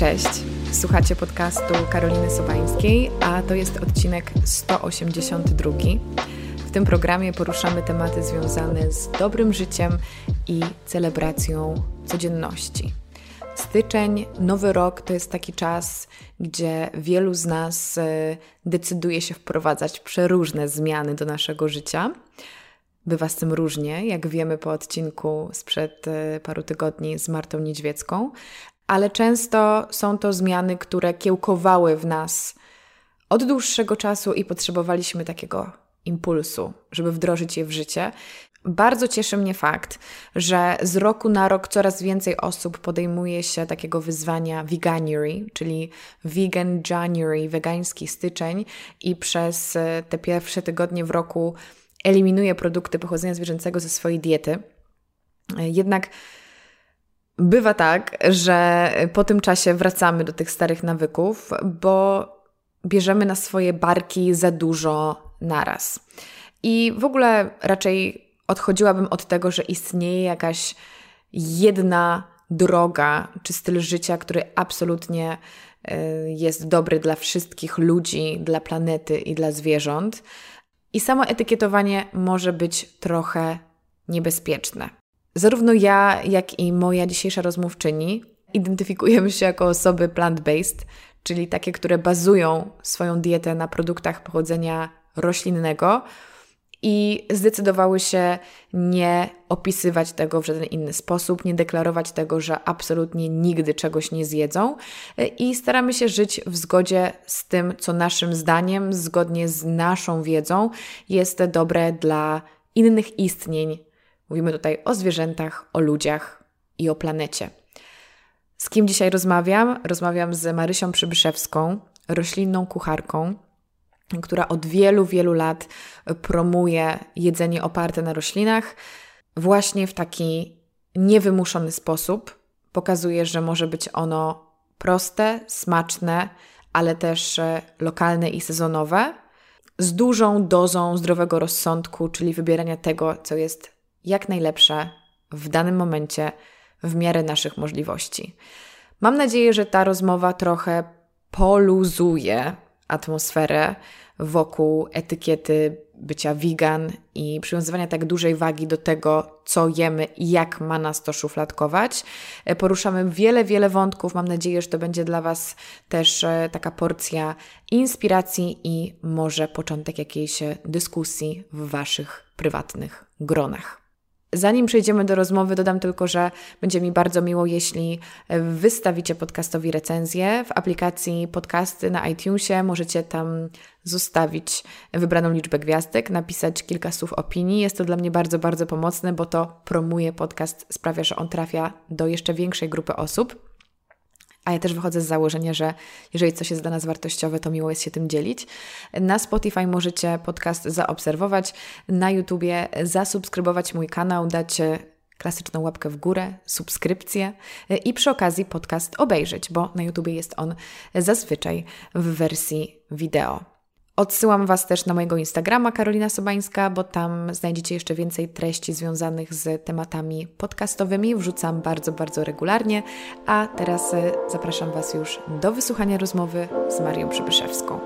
Cześć, słuchacie podcastu Karoliny Sobańskiej, a to jest odcinek 182. W tym programie poruszamy tematy związane z dobrym życiem i celebracją codzienności. Styczeń, nowy rok to jest taki czas, gdzie wielu z nas e, decyduje się wprowadzać przeróżne zmiany do naszego życia. Bywa z tym różnie, jak wiemy po odcinku sprzed e, paru tygodni z Martą Niedźwiecką, ale często są to zmiany, które kiełkowały w nas od dłuższego czasu i potrzebowaliśmy takiego impulsu, żeby wdrożyć je w życie. Bardzo cieszy mnie fakt, że z roku na rok coraz więcej osób podejmuje się takiego wyzwania Veganuary, czyli Vegan January, wegański styczeń, i przez e, te pierwsze tygodnie w roku eliminuje produkty pochodzenia zwierzęcego ze swojej diety. E, jednak bywa tak, że po tym czasie wracamy do tych starych nawyków, bo bierzemy na swoje barki za dużo naraz. I w ogóle raczej odchodziłabym od tego, że istnieje jakaś jedna droga czy styl życia, który absolutnie y, jest dobry dla wszystkich ludzi, dla planety i dla zwierząt. I samo etykietowanie może być trochę niebezpieczne. Zarówno ja, jak i moja dzisiejsza rozmówczyni identyfikujemy się jako osoby plant-based, czyli takie, które bazują swoją dietę na produktach pochodzenia roślinnego i zdecydowały się nie opisywać tego w żaden inny sposób, nie deklarować tego, że absolutnie nigdy czegoś nie zjedzą i staramy się żyć w zgodzie z tym, co naszym zdaniem, zgodnie z naszą wiedzą jest dobre dla innych istnień. Mówimy tutaj o zwierzętach, o ludziach i o planecie. Z kim dzisiaj rozmawiam? Rozmawiam z Marysią Przybyszewską, roślinną kucharką, która od wielu, wielu lat promuje jedzenie oparte na roślinach, właśnie w taki niewymuszony sposób. Pokazuje, że może być ono proste, smaczne, ale też e, lokalne i sezonowe, z dużą dozą zdrowego rozsądku, czyli wybierania tego, co jest jak najlepsze w danym momencie, w miarę naszych możliwości. Mam nadzieję, że ta rozmowa trochę poluzuje atmosferę wokół etykiety bycia vegan i przywiązywania tak dużej wagi do tego, co jemy i jak ma nas to szufladkować. E, poruszamy wiele, wiele wątków. Mam nadzieję, że to będzie dla Was też e, taka porcja inspiracji i może początek jakiejś dyskusji w Waszych prywatnych gronach. Zanim przejdziemy do rozmowy, dodam tylko, że będzie mi bardzo miło, jeśli wystawicie podcastowi recenzję w aplikacji podcasty na iTunesie. Możecie tam zostawić wybraną liczbę gwiazdek, napisać kilka słów opinii. Jest to dla mnie bardzo, bardzo pomocne, bo to promuje podcast, sprawia, że on trafia do jeszcze większej grupy osób. A ja też wychodzę z założenia, że jeżeli coś jest dla nas wartościowe, to miło jest się tym dzielić. Na Spotify możecie podcast zaobserwować, na YouTubie zasubskrybować mój kanał, dać klasyczną łapkę w górę, subskrypcję i przy okazji podcast obejrzeć, bo na YouTubie jest on zazwyczaj w wersji wideo. Odsyłam Was też na mojego Instagrama Karolina Sobańska, bo tam znajdziecie jeszcze więcej treści związanych z tematami podcastowymi. Wrzucam bardzo, bardzo regularnie. A teraz e, zapraszam Was już do wysłuchania rozmowy z Marią Przybyszewską.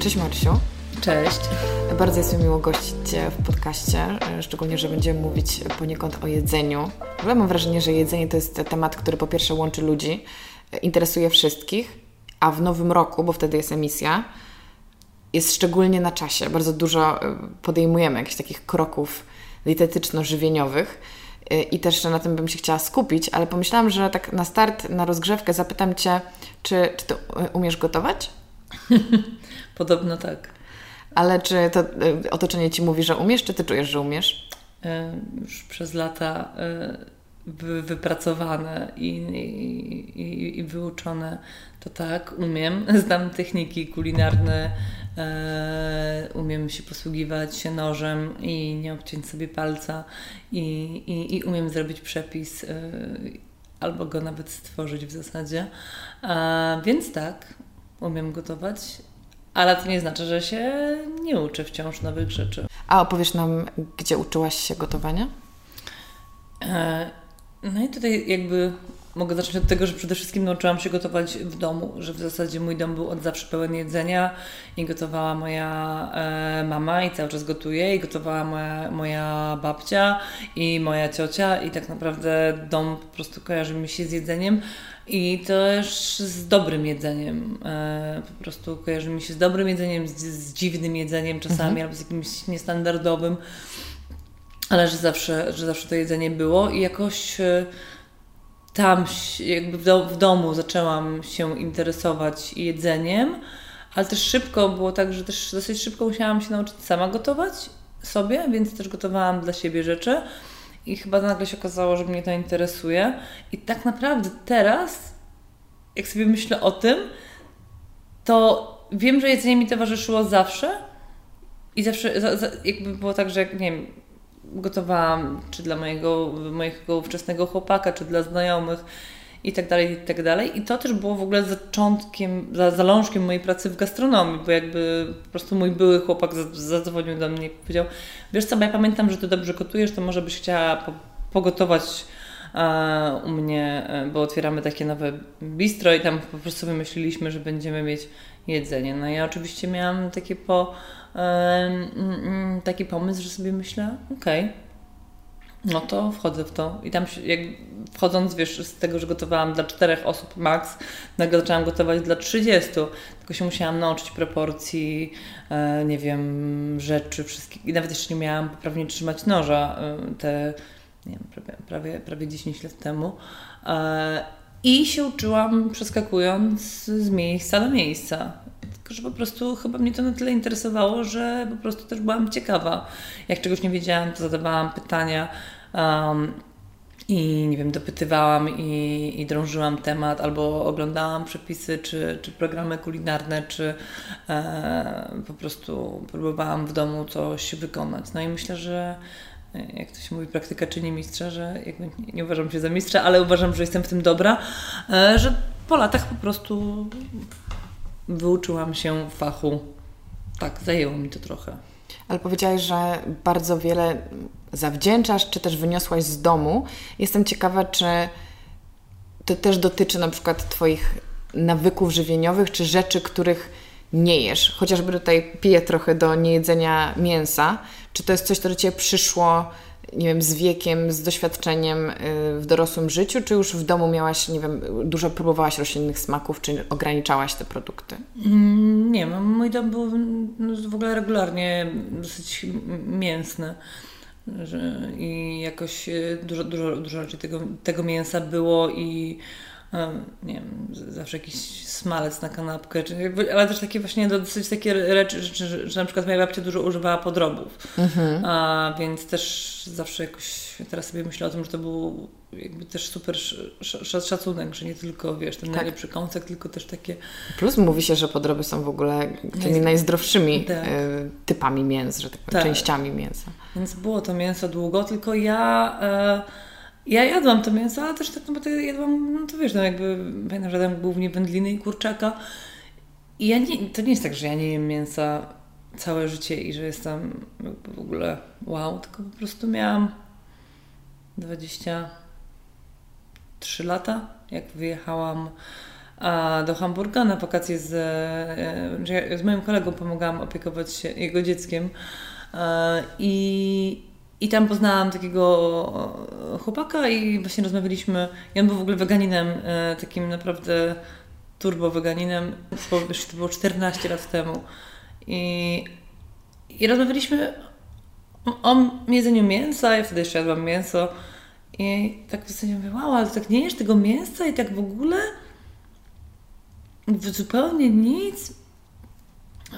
Cześć Marsiu. Cześć. Bardzo jest mi miło gościć Cię w podcaście, e, szczególnie, że będziemy mówić poniekąd o jedzeniu. W ogóle mam wrażenie, że jedzenie to jest temat, który po pierwsze łączy ludzi, interesuje wszystkich, a w nowym roku, bo wtedy jest emisja, jest szczególnie na czasie. Bardzo dużo y, podejmujemy jakichś takich kroków dietetyczno-żywieniowych y, i też na tym bym się chciała skupić, ale pomyślałam, że tak na start, na rozgrzewkę zapytam Cię, czy, czy Ty umiesz gotować? Podobno tak. Ale czy to otoczenie Ci mówi, że umiesz, czy Ty czujesz, że umiesz? Już przez lata wypracowane i, i, i, wyuczone, to tak, umiem. Znam techniki kulinarne, e, umiem się posługiwać nożem i nie obciąć sobie palca i, i, i umiem zrobić przepis e, albo go nawet stworzyć w zasadzie. E, więc tak, umiem gotować, ale to nie znaczy, że się nie uczę wciąż nowych rzeczy. A opowiesz nam, gdzie uczyłaś się gotowania? No i tutaj jakby mogę zacząć od tego, że przede wszystkim nauczyłam się gotować w domu, że w zasadzie mój dom był od zawsze pełen jedzenia i gotowała moja e, mama i cały czas gotuje i gotowała moja, moja babcia i moja ciocia i tak naprawdę dom po prostu kojarzy mi się z jedzeniem i też z dobrym jedzeniem. E, po prostu kojarzy mi się z dobrym jedzeniem, z, z dziwnym jedzeniem czasami mhm. albo z jakimś niestandardowym, ale że zawsze, że zawsze to jedzenie było i jakoś e, tam jakby w, do, w domu zaczęłam się interesować jedzeniem, ale też szybko było tak, że też dosyć szybko musiałam się nauczyć sama gotować sobie, więc też gotowałam dla siebie rzeczy i chyba nagle się okazało, że mnie to interesuje. I tak naprawdę teraz, jak sobie myślę o tym, to wiem, że jedzenie mi towarzyszyło zawsze i zawsze za, za, jakby było tak, że nie wiem, gotowałam czy dla mojego, mojego ówczesnego chłopaka, czy dla znajomych i tak dalej, i tak dalej. I to też było w ogóle zaczątkiem, za, zalążkiem mojej pracy w gastronomii, bo jakby po prostu mój były chłopak zadzwonił do mnie i powiedział, wiesz co, bo ja pamiętam, że ty dobrze gotujesz, to może byś chciała po, pogotować e, u mnie, e, bo otwieramy takie nowe bistro i tam po prostu wymyśliliśmy, że będziemy mieć jedzenie. No ja oczywiście miałam takie po taki pomysł, że sobie myślę, okej, okay, no to wchodzę w to. I tam jak wchodząc, wiesz, z tego, że gotowałam dla czterech osób max, nagle zaczęłam gotować dla 30. Tylko się musiałam nauczyć proporcji, e, nie wiem, rzeczy, wszystkich. I nawet jeszcze nie miałam poprawnie trzymać noża e, te, nie wiem, prawie, prawie, prawie 10 lat temu. E, I się uczyłam przeskakując z miejsca do miejsca że po prostu chyba mnie to na tyle interesowało, że po prostu też byłam ciekawa. Jak czegoś nie wiedziałam, to zadawałam pytania. Um, i nie wiem, dopytywałam i, i drążyłam temat, albo oglądałam przepisy, czy, czy programy kulinarne, czy e, po prostu próbowałam w domu coś wykonać. No i myślę, że jak to się mówi, praktyka czyni mistrza, że jakby nie, nie uważam się za mistrza, ale uważam, że jestem w tym dobra, e, że po latach po prostu wyuczyłam się fachu. Tak, zajęło mi to trochę. Ale powiedziałaś, że bardzo wiele zawdzięczasz, czy też wyniosłaś z domu. Jestem ciekawa, czy to też dotyczy na przykład Twoich nawyków żywieniowych, czy rzeczy, których nie jesz. Chociażby tutaj piję trochę do niejedzenia mięsa. Czy to jest coś, co do Ciebie przyszło nie wiem, z wiekiem, z doświadczeniem y, w dorosłym życiu, czy już w domu miałaś, nie wiem, dużo próbowałaś roślinnych smaków, czy ograniczałaś te produkty? Mm, nie, mój dom był no, w ogóle regularnie dosyć mięsny. I jakoś y, dużo, dużo, dużo rzeczy tego, tego mięsa było i nie wiem, zawsze jakiś smalec na kanapkę, czy ale też takie właśnie dosyć takie rzeczy, że, że, na przykład moja babcia dużo używała podrobów, mhm. a, więc też zawsze jakoś teraz sobie myślę o tym, że to był jakby też super sz, szacunek, że nie tylko, wiesz, ten tak. najlepszy tylko też takie... Plus mówi się, że podroby są w ogóle tymi najzdrowszymi tak. Y, typami mięs, że tak, tak częściami mięsa. Więc było to mięso długo, tylko ja... E, ja jadłam to mięso, ale też tak naprawdę jadłam, no to wiesz, no jakby pamiętam, że tam głównie wędliny i kurczaka. I ja nie, to nie jest tak, że ja nie jem mięsa całe życie i że jestem w ogóle wow, tylko po prostu miałam 23 lata, jak wyjechałam do Hamburga na wakacje z, e, z moim kolegą pomagałam opiekować się jego dzieckiem i i tam poznałam takiego e, chłopaka i właśnie rozmawialiśmy. I on był w ogóle weganinem, e, takim naprawdę turbo weganinem. To było 14 lat temu. I, i rozmawialiśmy o, jedzeniu mięsa. Ja wtedy jeszcze jadłam mięso. I tak w zasadzie mówię, wow, ale tak nie jesz tego mięsa i tak w ogóle zupełnie nic.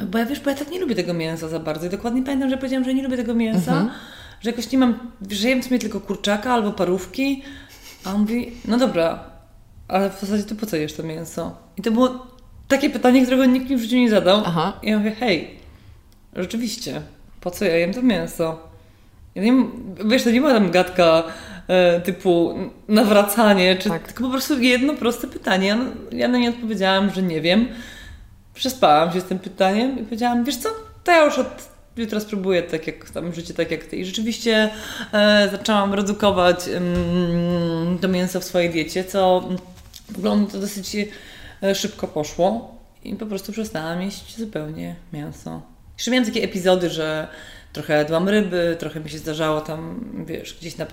Bo ja wiesz, bo ja tak nie lubię tego mięsa za bardzo. I dokładnie pamiętam, że powiedziałam, że nie lubię tego mięsa. Mhm że jakoś nie mam, że jem sobie tylko kurczaka albo parówki, a on mówi, no dobra, ale w zasadzie to po co jesz to mięso? I to było takie pytanie, którego nikt mi w życiu nie zadał. Aha. I ja mówię, hej, rzeczywiście, po co ja jem to mięso? Ja nie, wiesz, to nie ma tam gadka e, typu nawracanie, czy tak. tylko po prostu jedno proste pytanie. Ja, ja na nie odpowiedziałam, że nie wiem. Przespałam się z tym pytaniem i powiedziałam, wiesz co, to ja już od jutro spróbuję tak jak tam życie tak jak ty. I rzeczywiście e, zaczęłam redukować to mięso w swojej diecie, co wygląda to dosyć e, szybko poszło i po prostu przestałam jeść zupełnie mięso. Jeszcze miałam takie epizody, że trochę jadłam ryby, trochę mi się zdarzało tam, wiesz, gdzieś na,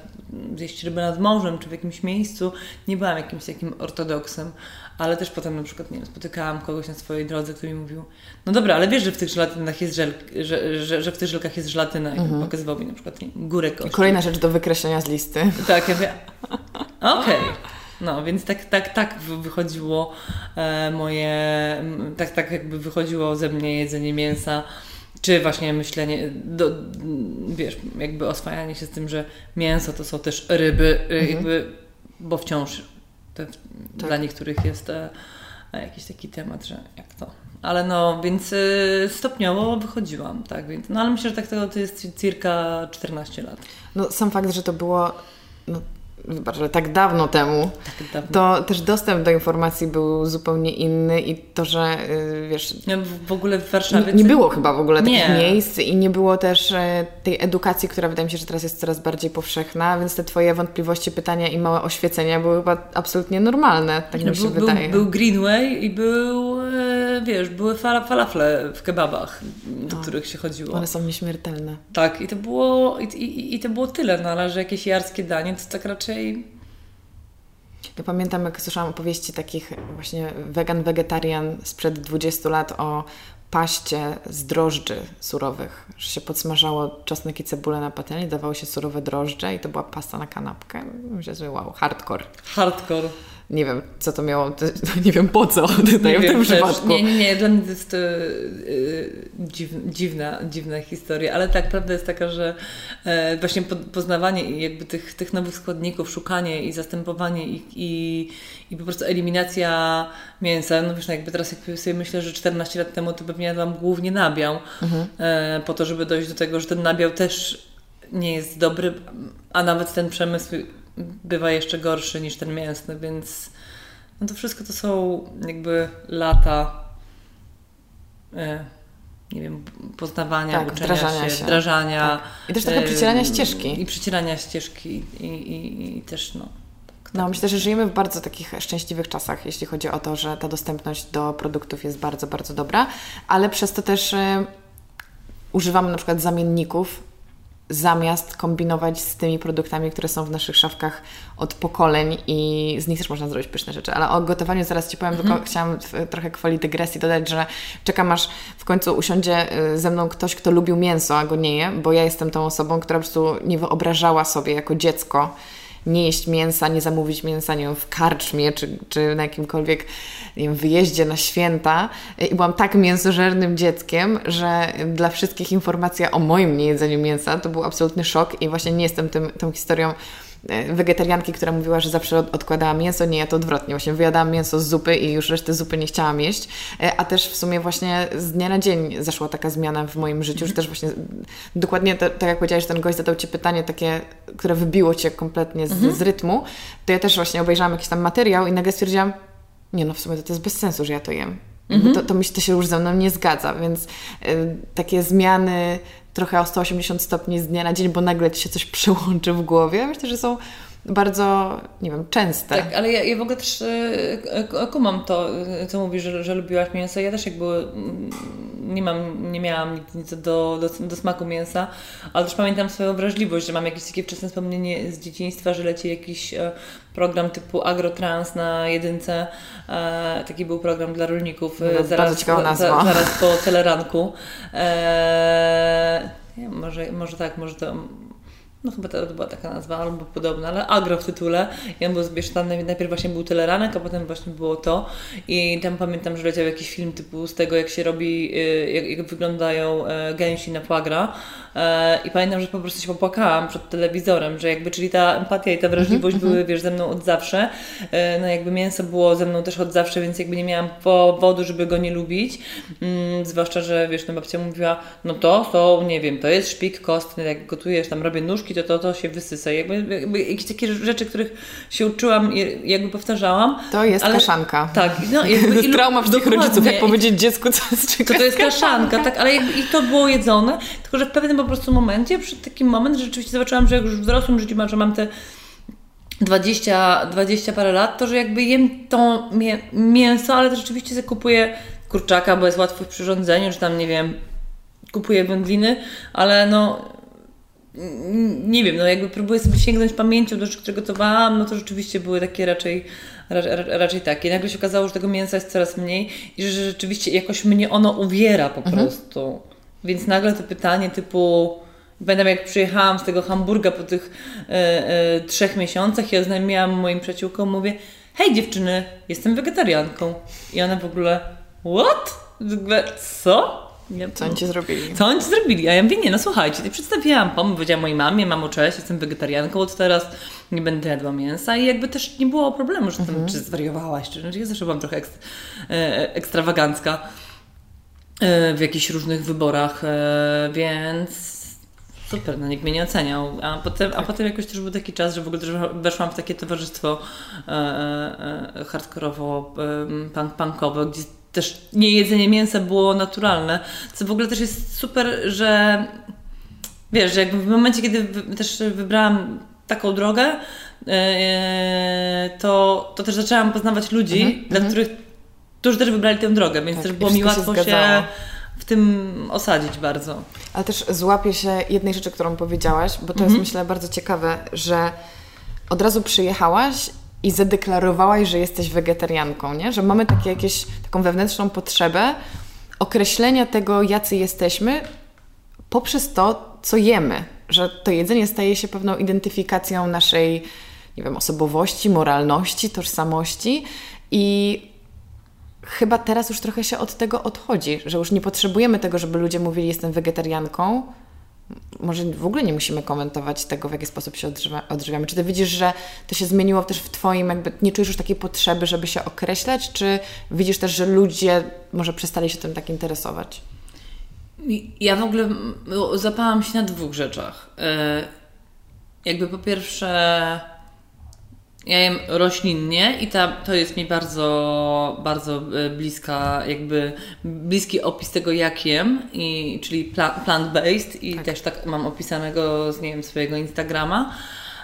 zjeść rybę nad morzem, czy w jakimś miejscu. Nie byłam jakimś takim ortodoksem, ale też potem na przykład, nie wiem, spotykałam kogoś na swojej drodze, który mi mówił, no dobra, ale wiesz, że w tych żelatynach jest żel, że, że, że w tych żelkach jest żelatyna mhm. pokazywał mi na przykład nie, górę kości. Kolejna rzecz do wykreślenia z listy. Tak, ja mówię, okej. Okay. No, więc tak, tak, tak wychodziło e, moje, tak, tak jakby wychodziło ze mnie jedzenie mięsa czy właśnie myślenie, do, wiesz, jakby oswajanie się z tym, że mięso to są też ryby, y, mhm. jakby, bo wciąż to tak. dla niektórych jest e, jakiś taki temat, że jak to. Ale no, więc y, stopniowo wychodziłam, tak, więc, no ale myślę, że tak to, to jest circa 14 lat. No sam fakt, że to było no, wybacz, ale tak dawno temu, tak dawno. to też dostęp do informacji był zupełnie inny i to, że y, wiesz... w ogóle w Warszawie... Nie, było chyba w ogóle takich nie. miejsc i nie było też e, tej edukacji, która wydaje mi się, że teraz jest coraz bardziej powszechna, więc te Twoje wątpliwości, pytania i małe oświecenia były chyba absolutnie normalne, tak no, mi się był, wydaje. Był, był Greenway i był, e, wiesz, były falafle w kebabach, do no, których się chodziło. One są nieśmiertelne. Tak, i to było, i, i, i to było tyle, no ale że jakieś jarskie danie, to tak raczej raczej... Ja pamiętam, jak słyszałam opowieści takich właśnie wegan, wegetarian sprzed 20 lat o paście z drożdży surowych, że się podsmażało czosnek i cebulę na patelni, dawało się surowe drożdże i to była pasta na kanapkę. Myślę sobie, wow, hardcore. Hardcore nie wiem, co to miało, nie wiem po co tutaj nie w wiem, tym przypadku. Nie, nie, nie, dla mnie to jest yy, dziwna, dziwna historia, ale tak, prawda jest taka, że yy, właśnie poznawanie jakby tych, tych nowych składników, szukanie i zastępowanie ich i, i po prostu eliminacja mięsa, no wiesz, no jakby teraz jak sobie myślę, że 14 lat temu to pewnie jadłam głównie nabiał, mhm. yy, po to, żeby dojść do tego, że ten nabiał też nie jest dobry, a nawet ten przemysł bywa jeszcze gorszy niż ten mięsny, więc no to wszystko to są jakby lata e, nie wiem, poznawania, tak, uczenia wdrażania się, się. wdrażania. Tak. I też trochę przecierania ścieżki. I przecierania ścieżki i, i, i też no. Tak, no, tak. myślę, że żyjemy w bardzo takich szczęśliwych czasach, jeśli chodzi o to, że ta dostępność do produktów jest bardzo, bardzo dobra, ale przez to też używamy na przykład zamienników zamiast kombinować z tymi produktami, które są w naszych szafkach od pokoleń i z nich też można zrobić pyszne rzeczy. Ale o gotowaniu zaraz Ci powiem, tylko mhm. chciałam trochę kwoli dygresji dodać, że czekam aż w końcu usiądzie y, ze mną ktoś, kto lubił mięso, a go nie je, bo ja jestem tą osobą, która po prostu nie wyobrażała sobie jako dziecko nie jeść mięsa, nie zamówić mięsa, nie wiem, w karczmie czy, czy na jakimkolwiek nie wiem, wyjeździe na święta. I byłam tak mięsożernym dzieckiem, że dla wszystkich informacja o moim niejedzeniu mięsa to był absolutny szok i właśnie nie jestem tym, tą historią wegetarianki, która mówiła, że zawsze odkładała mięso, nie, ja to odwrotnie, właśnie wyjadałam mięso z zupy i już resztę zupy nie chciałam jeść, e, a też w sumie właśnie z dnia na dzień zaszła taka zmiana w moim życiu, że też właśnie dokładnie to, tak jak powiedziałeś, ten gość zadał Ci pytanie takie, które wybiło Cię kompletnie z, mhm. z rytmu, to ja też właśnie obejrzałam jakiś tam materiał i nagle stwierdziłam, nie no w sumie to, to jest bez sensu, że ja to jem. Mhm. To, to, mi się, to się już ze mną nie zgadza, więc y, takie zmiany trochę o 180 stopni z dnia na dzień, bo nagle ci się coś przełączy w głowie. Myślę, że są bardzo, nie wiem, częste. Tak, ale ja, ja w ogóle też e, kumam to, co mówisz, że, że lubiłaś mięso. Ja też jakby mm, nie mam, nie miałam nic do, do, do smaku mięsa, ale też pamiętam swoją wrażliwość, że mam jakieś takie wczesne wspomnienie z dzieciństwa, że leci jakiś e, program typu Agrotrans na jedynce. E, taki był program dla rolników. No, zaraz, po, za, zaraz po teleranku. E, może, może tak, może to no chyba to była taka nazwa, albo podobna, ale agro w tytule. I on był zbieżny, najpierw właśnie był teleranek, a potem właśnie było to. I tam pamiętam, że leciał jakiś film typu z tego, jak się robi, y, jak, jak wyglądają e, gęsi na foie I pamiętam, że po prostu się popłakałam przed telewizorem, że jakby, czyli ta empatia i ta wrażliwość mm -hmm. były, wiesz, ze mną od zawsze. E, no jakby mięso było ze mną też od zawsze, więc jakby nie miałam powodu, żeby go nie lubić. Mm, zwłaszcza, że wiesz, no babcia mówiła, no to są, nie wiem, to jest szpik kostny, jak gotujesz, tam robię nóżki to to, to się wysysa. Jakby, jakby jakieś takie rzeczy, których się uczyłam, jakby powtarzałam. To jest ale, kaszanka. Tak. No, jakby, to jest trauma wszystkich rodziców, jak powiedzieć dziecku, co jest to, to jest kaszanka, tak, ale jakby, i to było jedzone, tylko że w pewnym po prostu momencie, przy takim moment, że rzeczywiście zobaczyłam, że jak już w dorosłym życiu mam, że mam te 20, 20 parę lat, to że jakby jem to mięso, ale to rzeczywiście sobie kupuję kurczaka, bo jest łatwy w przyrządzeniu, czy tam, nie wiem, kupuję wędliny, ale no nie wiem, no jakby próbuję sobie sięgnąć pamięcią do rzeczy, które gotowałam, no to rzeczywiście były takie raczej, raczej takie. Nagle się okazało, że tego mięsa jest coraz mniej i że rzeczywiście jakoś mnie ono uwiera po mhm. prostu. Więc nagle to pytanie typu Pamiętam jak przyjechałam z tego Hamburga po tych e, e, trzech miesiącach i oznajmiłam moim przyjaciółkom, mówię hej dziewczyny, jestem wegetarianką. I one w ogóle what? Co? Nie, co oni ci zrobili? Co oni ci zrobili? A ja mówię, nie, no słuchajcie, przedstawiłam pomysł, powiedziałam mojej mamie, mamo cześć, jestem wegetarianką od teraz, nie będę jadła mięsa i jakby też nie było problemu, że tam, mhm. czy zwariowałaś, czy, ja zawsze byłam trochę ekst, e, ekstrawagancka w jakichś różnych wyborach, więc super, no nikt mnie nie oceniał. A potem, a potem jakoś też był taki czas, że w ogóle też weszłam w takie towarzystwo e, e, e hardkorowo, e, punk, punkowe, gdzie też nie jedzenie mięsa było naturalne, co w ogóle też jest super, że wiesz, że jakby w momencie, kiedy też wybrałam taką drogę, e, to, to też zaczęłam poznawać ludzi, -hmm, dla -hmm. których którzy też wybrali tę drogę, więc tak, też było mi łatwo się, się w tym osadzić bardzo. Ale też złapię się jednej rzeczy, którą powiedziałaś, bo to mhm. jest myślę bardzo ciekawe, że od razu przyjechałaś i zadeklarowałaś, że jesteś wegetarianką, nie? Że mamy takie jakieś, taką wewnętrzną potrzebę określenia tego, jacy jesteśmy poprzez to, co jemy. Że to jedzenie staje się pewną identyfikacją naszej, nie wiem, osobowości, moralności, tożsamości i chyba teraz już trochę się od tego odchodzi, że już nie potrzebujemy tego, żeby ludzie mówili, jestem wegetarianką. Może w ogóle nie musimy komentować tego, w jaki sposób się odżywiamy. Czy ty widzisz, że to się zmieniło też w Twoim, jakby nie czujesz już takiej potrzeby, żeby się określać, czy widzisz też, że ludzie może przestali się tym tak interesować? Ja w ogóle zapałam się na dwóch rzeczach. E, jakby po pierwsze ja jem roślinnie i ta, to jest mi bardzo, bardzo e, bliska, jakby bliski opis tego, jak jem, i, czyli plant-based i tak. też tak mam opisanego z, nie wiem, swojego Instagrama,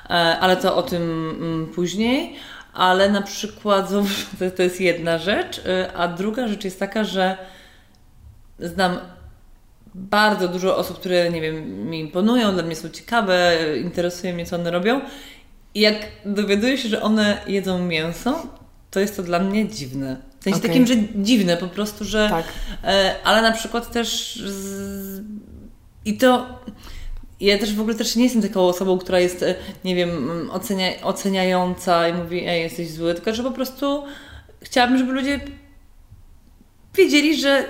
e, ale to o tym mm, później. Ale na przykład, to jest jedna rzecz, e, a druga rzecz jest taka, że znam bardzo dużo osób, które, nie wiem, mi imponują, dla mnie są ciekawe, interesuje mnie, co one robią jak dowiaduję się, że one jedzą mięso, to jest to dla mnie dziwne. W sensie okay. takim, że dziwne po prostu, że. Tak. E, ale na przykład też. Z, I to. Ja też w ogóle też nie jestem taką osobą, która jest, e, nie wiem, ocenia, oceniająca i mówi, ej, jesteś zły, tylko że po prostu chciałabym, żeby ludzie wiedzieli, że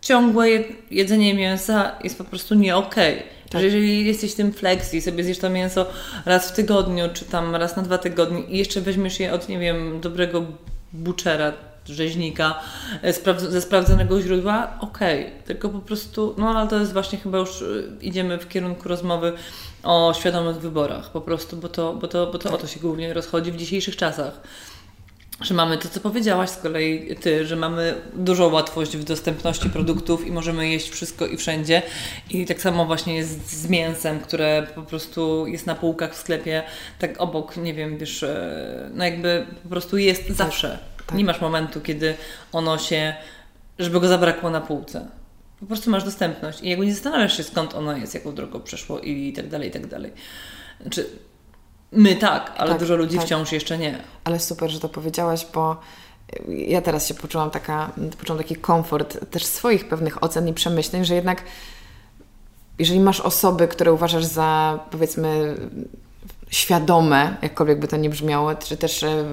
ciągłe jedzenie mięsa jest po prostu nie okej. Okay. Tak. Że jeżeli jesteś tym flexi, sobie zjesz to mięso raz w tygodniu, czy tam raz na dwa tygodnie i jeszcze weźmiesz je od, nie wiem, dobrego buczera, rzeźnika e, ze sprawdzonego źródła, okej, okay. tylko po prostu, no ale to jest właśnie chyba już e, idziemy w kierunku rozmowy o świadomych wyborach, po prostu, bo to, bo to, bo to o to się głównie rozchodzi w dzisiejszych czasach że mamy to, co powiedziałaś z kolei ty, że mamy dużą łatwość w dostępności produktów i możemy jeść wszystko i wszędzie. I tak samo właśnie jest z mięsem, które po prostu jest na półkach w sklepie, tak obok, nie wiem, wiesz, e, no jakby po prostu jest tak, zawsze. Tak. Nie masz momentu, kiedy ono się, żeby go zabrakło na półce. Po prostu masz dostępność i jakby nie zastanawiasz się, skąd ono jest, jaką drogą przeszło i tak dalej, i tak dalej. Znaczy, My tak, ale tak, dużo ludzi tak. wciąż jeszcze nie. Ale super, że to powiedziałaś, bo ja teraz się poczułam taka, poczułam taki komfort też swoich pewnych ocen i przemyśleń, że jednak jeżeli masz osoby, które uważasz za powiedzmy świadome, jakkolwiek by to nie brzmiało, czy też e,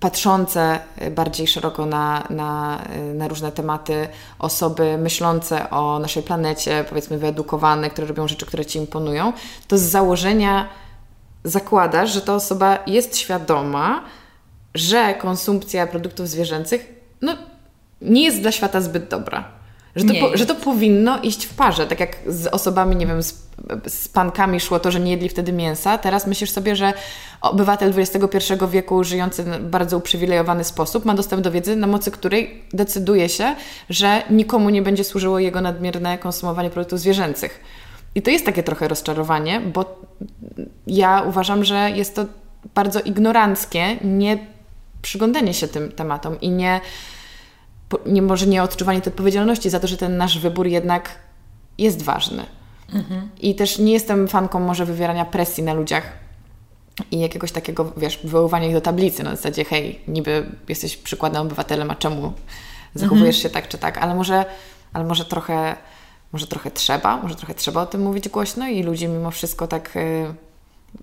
patrzące bardziej szeroko na, na, na różne tematy, osoby myślące o naszej planecie, powiedzmy wyedukowane, które robią rzeczy, które Ci imponują, to z założenia zakładasz, że ta osoba jest świadoma, że konsumpcja produktów zwierzęcych no, nie jest dla świata zbyt dobra. Że to, po, że to powinno iść w parze, tak jak z osobami, nie wiem, z, z pankami szło to, że nie jedli wtedy mięsa. Teraz myślisz sobie, że obywatel XXI wieku żyjący w bardzo uprzywilejowany sposób ma dostęp do wiedzy, na mocy której decyduje się, że nikomu nie będzie służyło jego nadmierne konsumowanie produktów zwierzęcych. I to jest takie trochę rozczarowanie, bo ja uważam, że jest to bardzo ignoranckie, nie przyglądanie się tym tematom i nie nie, może nie odczuwanie tej odpowiedzialności za to, że ten nasz wybór jednak jest ważny. Mhm. I też nie jestem fanką może wywierania presji na ludziach i jakiegoś takiego, wiesz, wywoływania ich do tablicy na zasadzie, hej, niby jesteś przykładnym obywatelem, a czemu zachowujesz mhm. się tak czy tak, ale może, ale może trochę, może trochę trzeba, może trochę trzeba o tym mówić głośno i ludzi mimo wszystko tak y,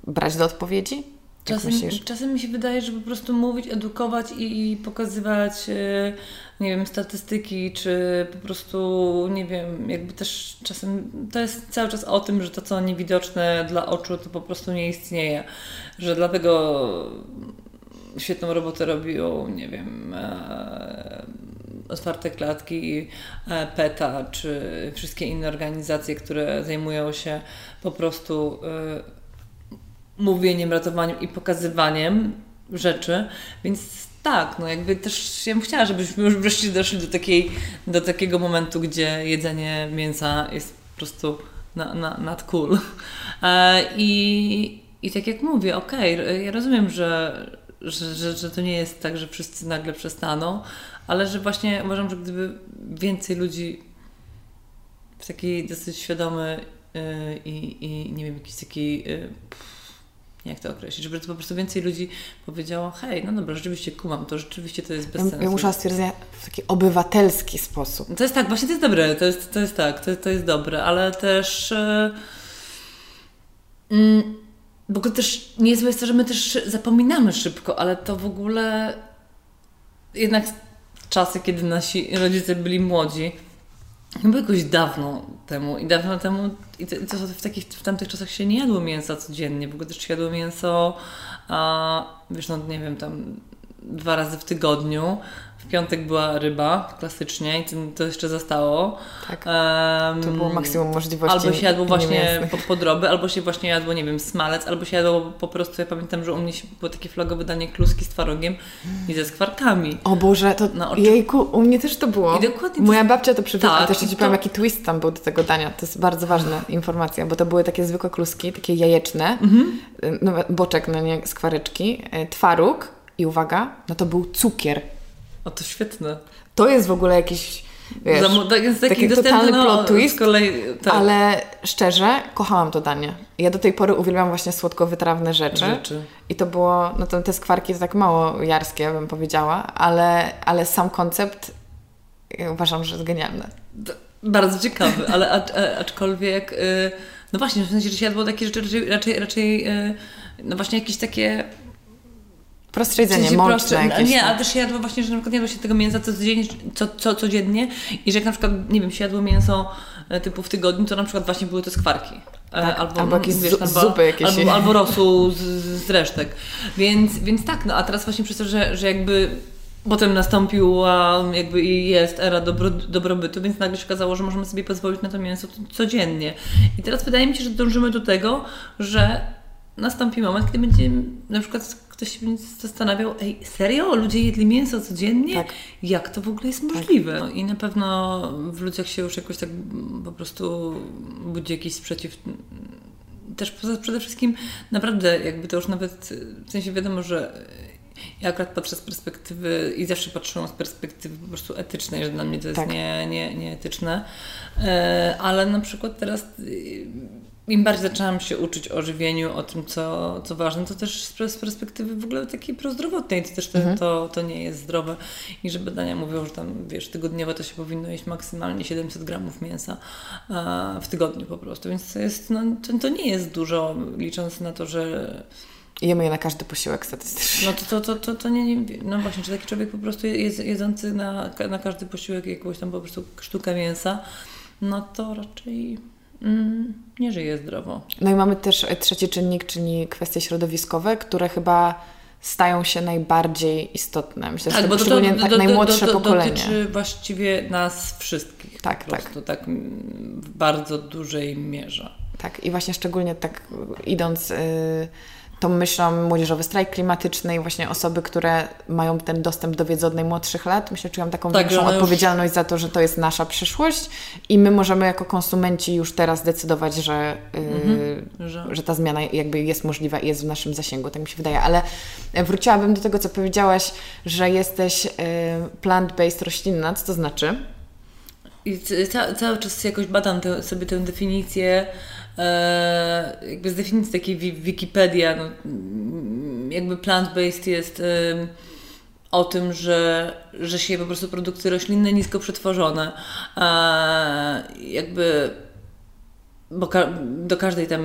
brać do odpowiedzi. Czasem, czasem mi się wydaje, że po prostu mówić, edukować i, i pokazywać, e, nie wiem, statystyki, czy po prostu, nie wiem, jakby też czasem to jest cały czas o tym, że to, co niewidoczne dla oczu, to po prostu nie istnieje. Że dlatego świetną robotę robią, nie wiem, e, otwarte klatki, e, PETA, czy wszystkie inne organizacje, które zajmują się po prostu mówieniem, ratowaniem i pokazywaniem rzeczy, więc tak, no jakby też ja bym chciała, żebyśmy już wreszcie doszli do, takiej, do takiego momentu, gdzie jedzenie mięsa jest po prostu na, na, nad cool. E, I, I tak jak mówię, okej, okay, ja rozumiem, że, że, że, że to nie jest tak, że wszyscy nagle przestaną, ale że właśnie uważam, że gdyby więcej ludzi w taki dosyć świadomy yy, i, i nie wiem, jakiś taki yy, jak to określić, żeby to po prostu więcej ludzi powiedziało, hej, no dobra, rzeczywiście kumam, to rzeczywiście to jest bez ja, sensu. Ja muszę stwierdzenia w taki obywatelski sposób. To jest tak, właśnie to jest dobre, to jest, to jest tak, to, to jest dobre, ale też... Yy, yy, bo też niezłe jest to, że my też zapominamy szybko, ale to w ogóle jednak czasy, kiedy nasi rodzice byli młodzi, Chyba jakoś dawno temu i dawno temu i to, w, takich, w tamtych czasach się nie jadło mięsa codziennie, ogóle też się jadło mięso, a, wiesz, no nie wiem, tam dwa razy w tygodniu, w piątek była ryba, klasycznie, i to jeszcze zostało. Tak. Um, to było maksimum możliwości. Albo się jadło właśnie podroby, albo się właśnie jadło, nie wiem, smalec, albo się jadło po prostu, ja pamiętam, że u mnie było takie flagowe danie kluski z twarogiem i ze skwarkami. O Boże, to no, jejku, u mnie też to było. I dokładnie. Moja babcia to przywiozła, tak, też Ci powiem, jaki twist tam był do tego dania. To jest bardzo ważna informacja, bo to były takie zwykłe kluski, takie jajeczne, mhm. no, boczek, no nie, skwareczki, e, twaróg i uwaga, no to był cukier o, to świetne. To jest w ogóle jakiś Wiesz, tak, jest taki, taki totalny no, plot twist, kolei, tak. ale szczerze kochałam to danie. Ja do tej pory uwielbiam właśnie słodko-wytrawne rzeczy. rzeczy. I to było, no to te skwarki to tak mało jarskie, bym powiedziała, ale, ale sam koncept ja uważam, że jest genialny. Bardzo ciekawy, ale aczkolwiek, yy, no właśnie, w sensie, że się jadło takie rzeczy raczej, raczej, raczej yy, no właśnie jakieś takie Prostsze jedzenie, mączne jakieś. Nie, ale też się jadło właśnie, że na przykład jadło się tego mięsa codziennie, co, co, codziennie i że jak na przykład, nie wiem, się jadło mięso e, typu w tygodniu, to na przykład właśnie były to skwarki. E, tak, albo, albo jakieś wiesz, albo, zupy jakieś. Albo, albo rosół z, z resztek. Więc, więc tak, no a teraz właśnie przez to, że, że jakby Potem nastąpiła jakby i jest era dobro, dobrobytu, więc nagle się okazało, że możemy sobie pozwolić na to mięso codziennie. I teraz wydaje mi się, że dążymy do tego, że nastąpi moment, kiedy będzie na przykład ktoś się zastanawiał, ej, serio? Ludzie jedli mięso codziennie? Tak. Jak to w ogóle jest tak. możliwe? Tak. I na pewno w ludziach się już jakoś tak po prostu budzi jakiś sprzeciw. Też przede wszystkim naprawdę jakby to już nawet, w sensie wiadomo, że ja akurat patrzę z perspektywy i zawsze patrzyłam z perspektywy po prostu etycznej, że dla mnie to jest tak. nie, nie, nieetyczne, e, ale na przykład teraz im bardziej zaczęłam się uczyć o żywieniu, o tym, co, co ważne, to też z perspektywy w ogóle takiej prozdrowotnej, to też to, mhm. to, to nie jest zdrowe i że badania mówią, że tam, wiesz, tygodniowo to się powinno jeść maksymalnie 700 gramów mięsa w tygodniu po prostu, więc to jest, no, to, to nie jest dużo, licząc na to, że Jemy je na każdy posiłek statystycznie. No to, to, to, to, to nie, nie, no właśnie, czy taki człowiek po prostu jest jedzący na, na każdy posiłek jakąś tam po prostu sztukę mięsa, no to raczej nie żyje zdrowo. No i mamy też trzeci czynnik, czyli kwestie środowiskowe, które chyba stają się najbardziej istotne. Myślę, tak, że to, szczególnie to, tak to, najmłodsze pokolenie. dotyczy właściwie nas wszystkich. Tak, po tak. prostu, tak. w bardzo dużej mierze. Tak, i właśnie szczególnie tak idąc y, tą myślą młodzieżowy strajk klimatyczny i właśnie osoby, które mają ten dostęp do wiedzy od najmłodszych lat, myślę, czują taką Tak, większą one już- odpowiedzialność za to, że to jest nasza przyszłość i my możemy jako konsumenci już teraz decydować, że, y, Mhm. Że- że ta zmiana jakby jest możliwa i jest w naszym zasięgu, tak mi się wydaje. Ale wróciłabym do tego, co powiedziałaś, że jesteś y, plant-based roślinna. Co to znaczy? I ca- cały czas jakoś badam te, sobie tę definicję, e, jakby z definicji takiej wi- Wikipedia, no, jakby plant-based jest em, o tym, że, że się po prostu produkty roślinne nisko przetworzone. E, jakby bo ka- do każdej tam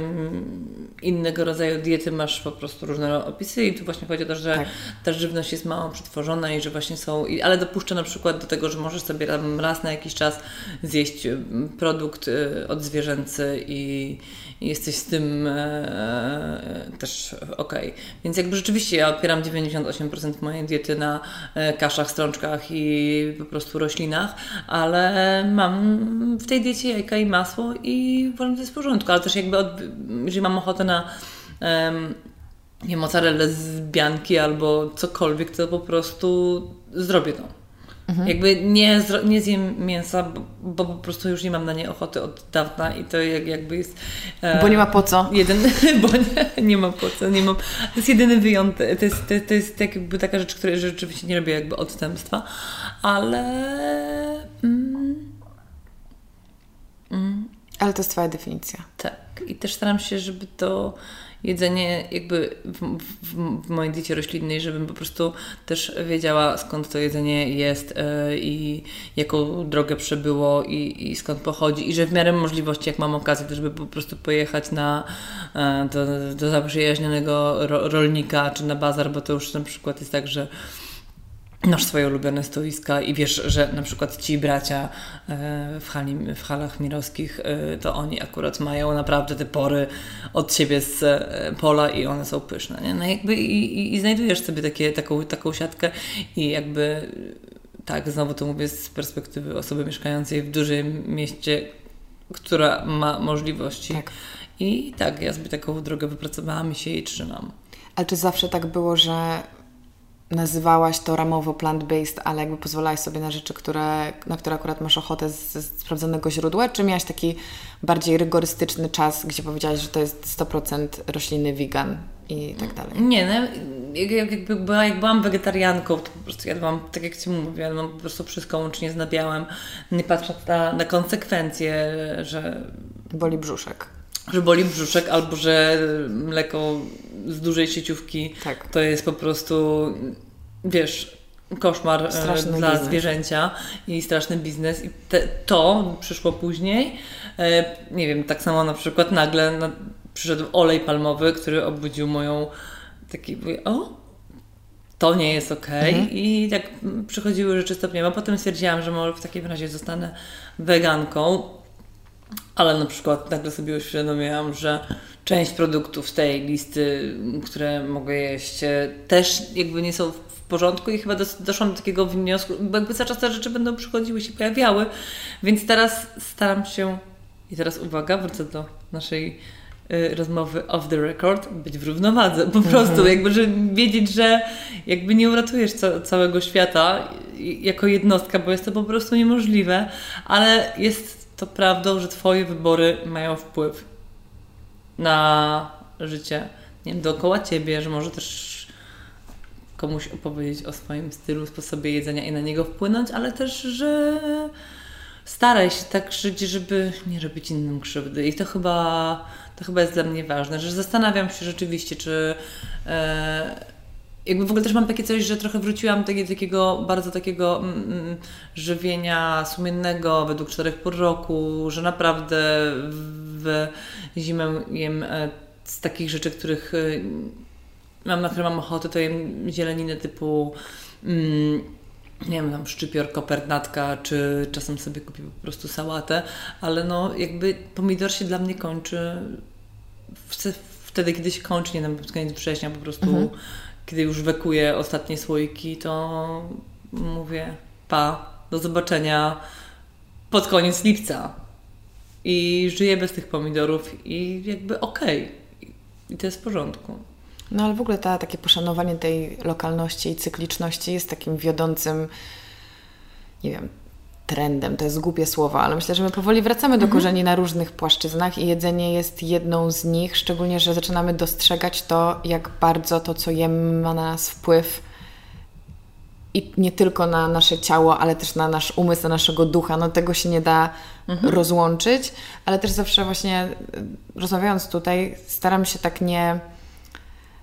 innego rodzaju diety masz po prostu różne opisy i tu właśnie chodzi o to, że Tak. ta żywność jest mało przetworzona i że właśnie są, ale dopuszcza na przykład do tego, że możesz sobie tam raz na jakiś czas zjeść mm, produkt y, odzwierzęcy i jesteś z tym e, też okej. Więc jakby rzeczywiście ja opieram 98% mojej diety na e, kaszach, strączkach i po prostu roślinach, ale mam w tej diecie jajka i masło i uważam, to jest w porządku, ale też jakby od, jeżeli mam ochotę na em, nie wiem, mozzarellę z bianki albo cokolwiek, to po prostu zrobię to. Jakby nie, nie zjem mięsa, bo, bo po prostu już nie mam na nie ochoty od dawna i to jak, jakby jest... e, Bo nie ma po co. Jeden, bo nie, nie ma po co, nie mam. To jest jedyny wyjątek. To jest, to, to jest jakby taka rzecz, której rzeczywiście nie robię jakby odstępstwa, ale. Mm, mm, Ale to jest Twoja definicja. tak. I też staram się, żeby to jedzenie jakby w, w, w mojej diecie roślinnej, żebym po prostu też wiedziała skąd to jedzenie jest e, i jaką drogę przebyło i, i skąd pochodzi i że w miarę możliwości, jak mam okazję, też by po prostu pojechać na e, do, do zaprzyjaźnionego ro, rolnika czy na bazar, bo to już na przykład jest tak, że masz swoje ulubione stoiska i wiesz, że na przykład ci bracia e, w, hali, w halach mirowskich, e, to oni akurat mają naprawdę te pory od siebie z e, pola i one są pyszne. Nie? No jakby i, i, i znajdujesz sobie takie, taką, taką siatkę i jakby tak, znowu to mówię z perspektywy osoby mieszkającej w dużym mieście, która ma możliwości. Tak. I tak, ja sobie taką drogę wypracowałam i się jej trzymam. Ale czy zawsze tak było, że nazywałaś to ramowo plant-based, ale jakby pozwalałaś sobie na rzeczy, które, na które akurat masz ochotę z, z sprawdzonego źródła, czy miałaś taki bardziej rygorystyczny czas, gdzie powiedziałaś, że to jest 100% rośliny vegan i tak dalej? Nie, no, jak, jak, jakby była, jak byłam wegetarianką, to po prostu jadłam, tak jak Ci mówię, jadłam po prostu wszystko łącznie z nabiałem, nie patrząc na, na konsekwencje, że, Boli brzuszek. Że boli brzuszek albo że mleko z dużej sieciówki Tak. to jest po prostu, wiesz, koszmar e, Straszny dla biznes. zwierzęcia i straszny biznes. I te, to przyszło później. E, nie wiem, tak samo na przykład nagle na, przyszedł olej palmowy, który obudził moją taki, mówię, o, to nie jest okej. Mhm. I tak przychodziły rzeczy stopniowo. Potem stwierdziłam, że może w takim razie zostanę weganką. Ale na przykład nagle sobie uświadomiłam, że część produktów z tej listy, które mogę jeść, e, też jakby nie są w porządku i chyba dos- doszłam do takiego wniosku, bo jakby cały czas te rzeczy będą przychodziły, się pojawiały, więc teraz staram się, i teraz uwaga, wrócę do naszej y, rozmowy off the record, być w równowadze, po prostu, jakby, że wiedzieć, że jakby nie uratujesz ca- całego świata jako jednostka, bo jest to po prostu niemożliwe, ale jest to prawdą, że Twoje wybory mają wpływ na życie, nie wiem, dookoła Ciebie, że może też komuś opowiedzieć o swoim stylu, sposobie jedzenia i na niego wpłynąć, ale też, że staraj się tak żyć, żeby nie robić innym krzywdy. I to chyba, to chyba jest dla mnie ważne, że zastanawiam się rzeczywiście, czy e, jakby w ogóle też mam takie coś, że trochę wróciłam do takiego bardzo takiego mm, mm, żywienia sumiennego według czterech pór roku, że naprawdę w zimę jem e, z takich rzeczy, których e, mam, na które mam ochotę, to jem zieleninę typu mm, nie wiem, tam szczypior, kopernatka, czy czasem sobie kupię po prostu sałatę, ale no jakby pomidor się dla mnie kończy w- wtedy, kiedy się kończy, nie wiem, pod koniec września po prostu kiedy już wekuję ostatnie słoiki, to mówię pa, do zobaczenia pod koniec lipca. I żyję bez tych pomidorów i jakby okej. Okay. I to jest w porządku. No ale w ogóle ta, takie poszanowanie tej lokalności i cykliczności jest takim wiodącym, nie wiem, trendem. To jest głupie słowo, ale myślę, że my powoli wracamy do mhm. korzeni na różnych płaszczyznach i jedzenie jest jedną z nich, szczególnie, że zaczynamy dostrzegać to, jak bardzo to, co jemy, ma na nas wpływ i nie tylko na nasze ciało, ale też na nasz umysł, na naszego ducha. No tego się nie da mhm. rozłączyć, ale też zawsze właśnie rozmawiając tutaj, staram się tak nie,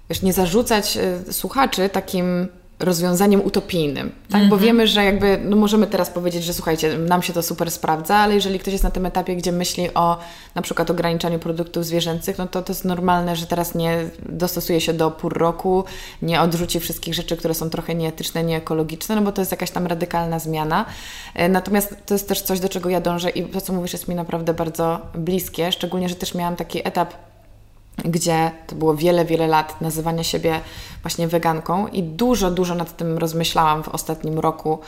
wiesz, nie zarzucać e, słuchaczy takim rozwiązaniem utopijnym, tak? Bo mhm. wiemy, że jakby, no możemy teraz powiedzieć, że słuchajcie, nam się to super sprawdza, ale jeżeli ktoś jest na tym etapie, gdzie myśli o na przykład ograniczaniu produktów zwierzęcych, no to to jest normalne, że teraz nie dostosuje się do pór roku, nie odrzuci wszystkich rzeczy, które są trochę nieetyczne, nieekologiczne, no bo to jest jakaś tam radykalna zmiana. E, natomiast to jest też coś, do czego ja dążę i to, co mówisz, jest mi naprawdę bardzo bliskie, szczególnie, że też miałam taki etap gdzie to było wiele, wiele lat nazywania siebie właśnie weganką i dużo, dużo nad tym rozmyślałam w ostatnim roku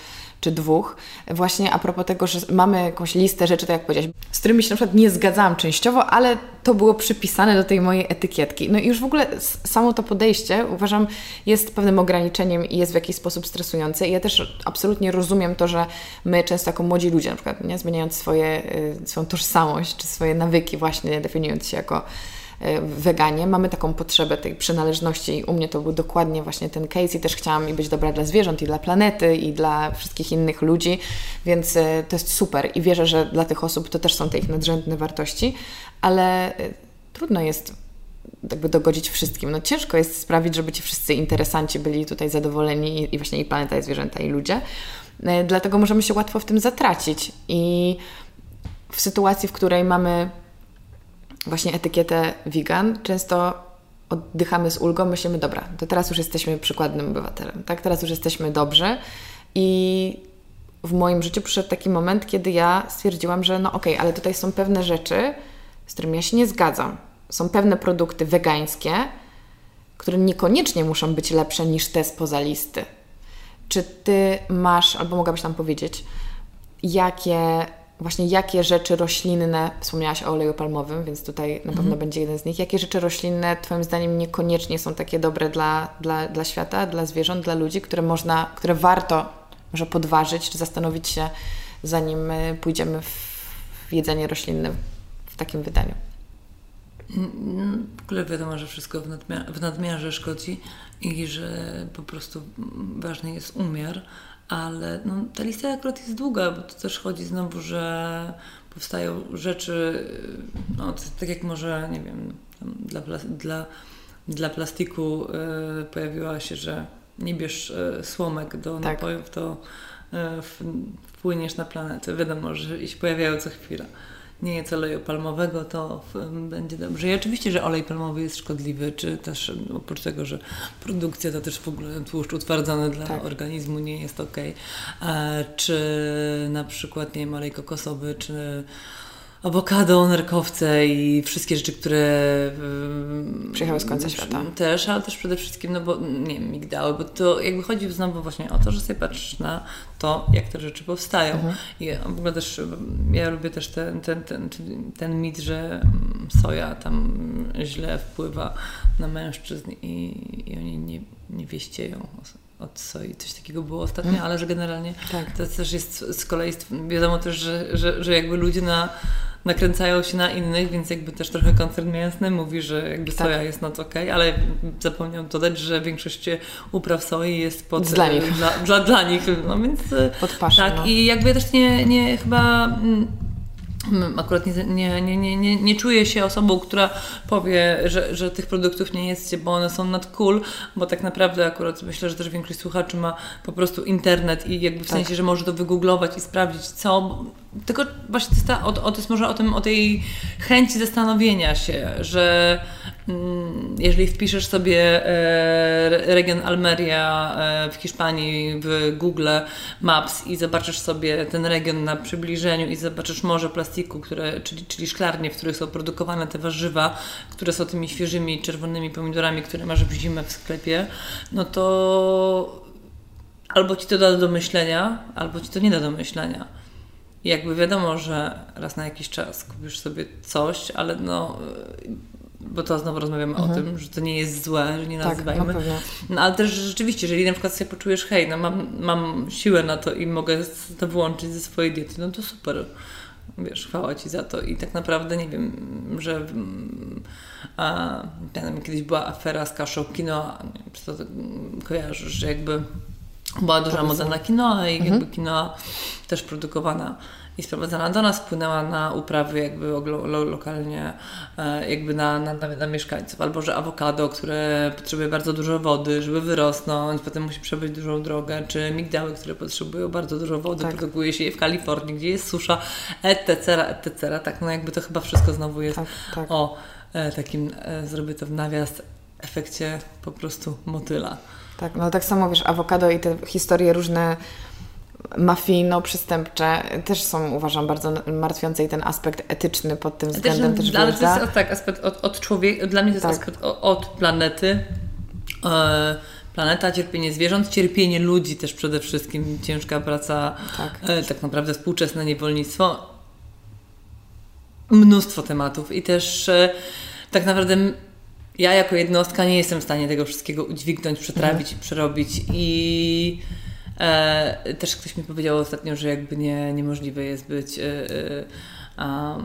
czy dwóch, właśnie a propos tego, że mamy jakąś listę rzeczy, tak jak powiedziałeś, z którymi się na przykład nie zgadzałam częściowo, ale to było przypisane do tej mojej etykietki. No i już w ogóle samo to podejście uważam jest pewnym ograniczeniem i jest w jakiś sposób stresujące. I ja też absolutnie rozumiem to, że my często jako młodzi ludzie, na przykład nie, zmieniając swoje, y, swoją tożsamość czy swoje nawyki właśnie definiując się jako weganie, mamy taką potrzebę tej przynależności i u mnie to był dokładnie właśnie ten case i też chciałam i być dobra dla zwierząt i dla planety i dla wszystkich innych ludzi, więc e, to jest super i wierzę, że dla tych osób to też są te ich nadrzędne wartości, ale e, trudno jest jakby dogodzić wszystkim. No ciężko jest sprawić, żeby ci wszyscy interesanci byli tutaj zadowoleni i, i właśnie i planeta, i zwierzęta, i ludzie. Dlatego możemy się łatwo w tym zatracić i w sytuacji, w której mamy właśnie etykietę vegan, często oddychamy z ulgą, myślimy, dobra, to teraz już jesteśmy przykładnym obywatelem, tak? Teraz już jesteśmy dobrzy i w moim życiu przyszedł taki moment, kiedy ja stwierdziłam, że no okej, okay, ale tutaj są pewne rzeczy, z którymi ja się nie zgadzam. Są pewne produkty wegańskie, które niekoniecznie muszą być lepsze niż te spoza listy. Czy ty masz, albo mogłabyś nam powiedzieć, jakie właśnie jakie rzeczy roślinne, wspomniałaś o oleju palmowym, więc tutaj na pewno mhm. będzie jeden z nich, jakie rzeczy roślinne Twoim zdaniem niekoniecznie są takie dobre dla, dla, dla świata, dla zwierząt, dla ludzi, które można, które warto może podważyć, czy zastanowić się, zanim pójdziemy w jedzenie roślinne w takim wydaniu. W ogóle wiadomo, że wszystko w, nadmiar w nadmiarze szkodzi i że po prostu ważny jest umiar, ale no, ta lista akurat jest długa, bo to też chodzi znowu, że powstają rzeczy, no, tak jak może, nie wiem, dla, dla, dla plastiku y, pojawiła się, że nie bierz y, słomek do tak. napojów, to y, wpłyniesz na planetę. Wiadomo, że się pojawiają co chwila nie jest oleju palmowego, to będzie dobrze. I oczywiście, że olej palmowy jest szkodliwy, czy też oprócz tego, że produkcja to też w ogóle tłuszcz utwardzony dla tak. organizmu nie jest ok. E, czy na przykład, nie wiem, olej kokosowy, czy awokado, nerkowce i wszystkie rzeczy, które przyjechały z końca świata. Też, ale też przede wszystkim, no bo nie wiem, migdały, bo to jakby chodzi znowu właśnie o to, że sobie patrzysz na to, jak te rzeczy powstają. Mhm. I w ogóle też, ja lubię też ten, ten, ten, ten mit, że soja tam źle wpływa na mężczyzn i, i oni nie, nie wieścieją od soi. Coś takiego było ostatnio, mhm. ale że generalnie tak. to też jest z kolei wiadomo też, że, że, że jakby ludzie na nakręcają się na innych, więc jakby też trochę koncern mięsny mówi, że jakby soja tak. jest not ok, ale zapomniał dodać, że większość upraw soi jest pod... Dla nich. Dla, dla, dla nich, no więc... Pod paszą, Tak, no. i jakby ja też nie, nie chyba mm, akurat nie, nie, nie, nie, nie czuję się osobą, która powie, że, że tych produktów nie jest, bo one są nad cool, bo tak naprawdę akurat myślę, że też większość słuchaczy ma po prostu internet i jakby w tak. sensie, że może to wygooglować i sprawdzić co. Tylko właśnie to jest, ta, o, o, to jest może o, tym, o tej chęci zastanowienia się, że jeżeli wpiszesz sobie e, region Almeria e, w Hiszpanii w Google Maps i zobaczysz sobie ten region na przybliżeniu i zobaczysz morze plastiku, które, czyli, czyli szklarnie, w których są produkowane te warzywa, które są tymi świeżymi czerwonymi pomidorami, które masz w zimę w sklepie, no to albo ci to da do myślenia, albo ci to nie da do myślenia. I jakby wiadomo, że raz na jakiś czas kupisz sobie coś, ale no bo to znowu rozmawiamy mhm. o tym, że to nie jest złe, że nie tak, nazywajmy. Tak, no ale też rzeczywiście, jeżeli na przykład sobie poczujesz, hej, no mam, mam siłę na to i mogę to wyłączyć ze swojej diety, no to super. Wiesz, chwała Ci za to. I tak naprawdę nie wiem, że a, kiedyś była afera z kaszą kino, nie wiem, czy to kojarzysz, że jakby była duża moda na kino i mhm. jakby kino też produkowana i sprowadzana do nas, wpłynęła na uprawy jakby lo, lo, lokalnie, e, jakby na, na, na, mieszkańców. Albo że awokado, które potrzebuje bardzo dużo wody, żeby wyrosnąć, potem musi przebyć dużą drogę, czy migdały, które potrzebują bardzo dużo wody, tak. produkuje się je w Kalifornii, gdzie jest susza, etc., etc. Tak, no jakby to chyba wszystko znowu jest tak, tak. o e, takim, e, zrobię to w nawias, efekcie po prostu motyla. Tak, no tak samo wiesz, awokado i te historie różne mafijno-przestępcze też są, uważam, bardzo martwiące i ten aspekt etyczny pod tym względem też, też Ale to jest tak, aspekt od, od człowieka, dla mnie to jest tak. aspekt od planety. E, planeta, cierpienie zwierząt, cierpienie ludzi też przede wszystkim, ciężka praca, tak, e, tak naprawdę współczesne niewolnictwo. Mnóstwo tematów i też e, tak naprawdę ja jako jednostka nie jestem w stanie tego wszystkiego udźwignąć, przetrawić mhm. i przerobić i też ktoś mi powiedział ostatnio, że jakby nie, niemożliwe jest być e, e,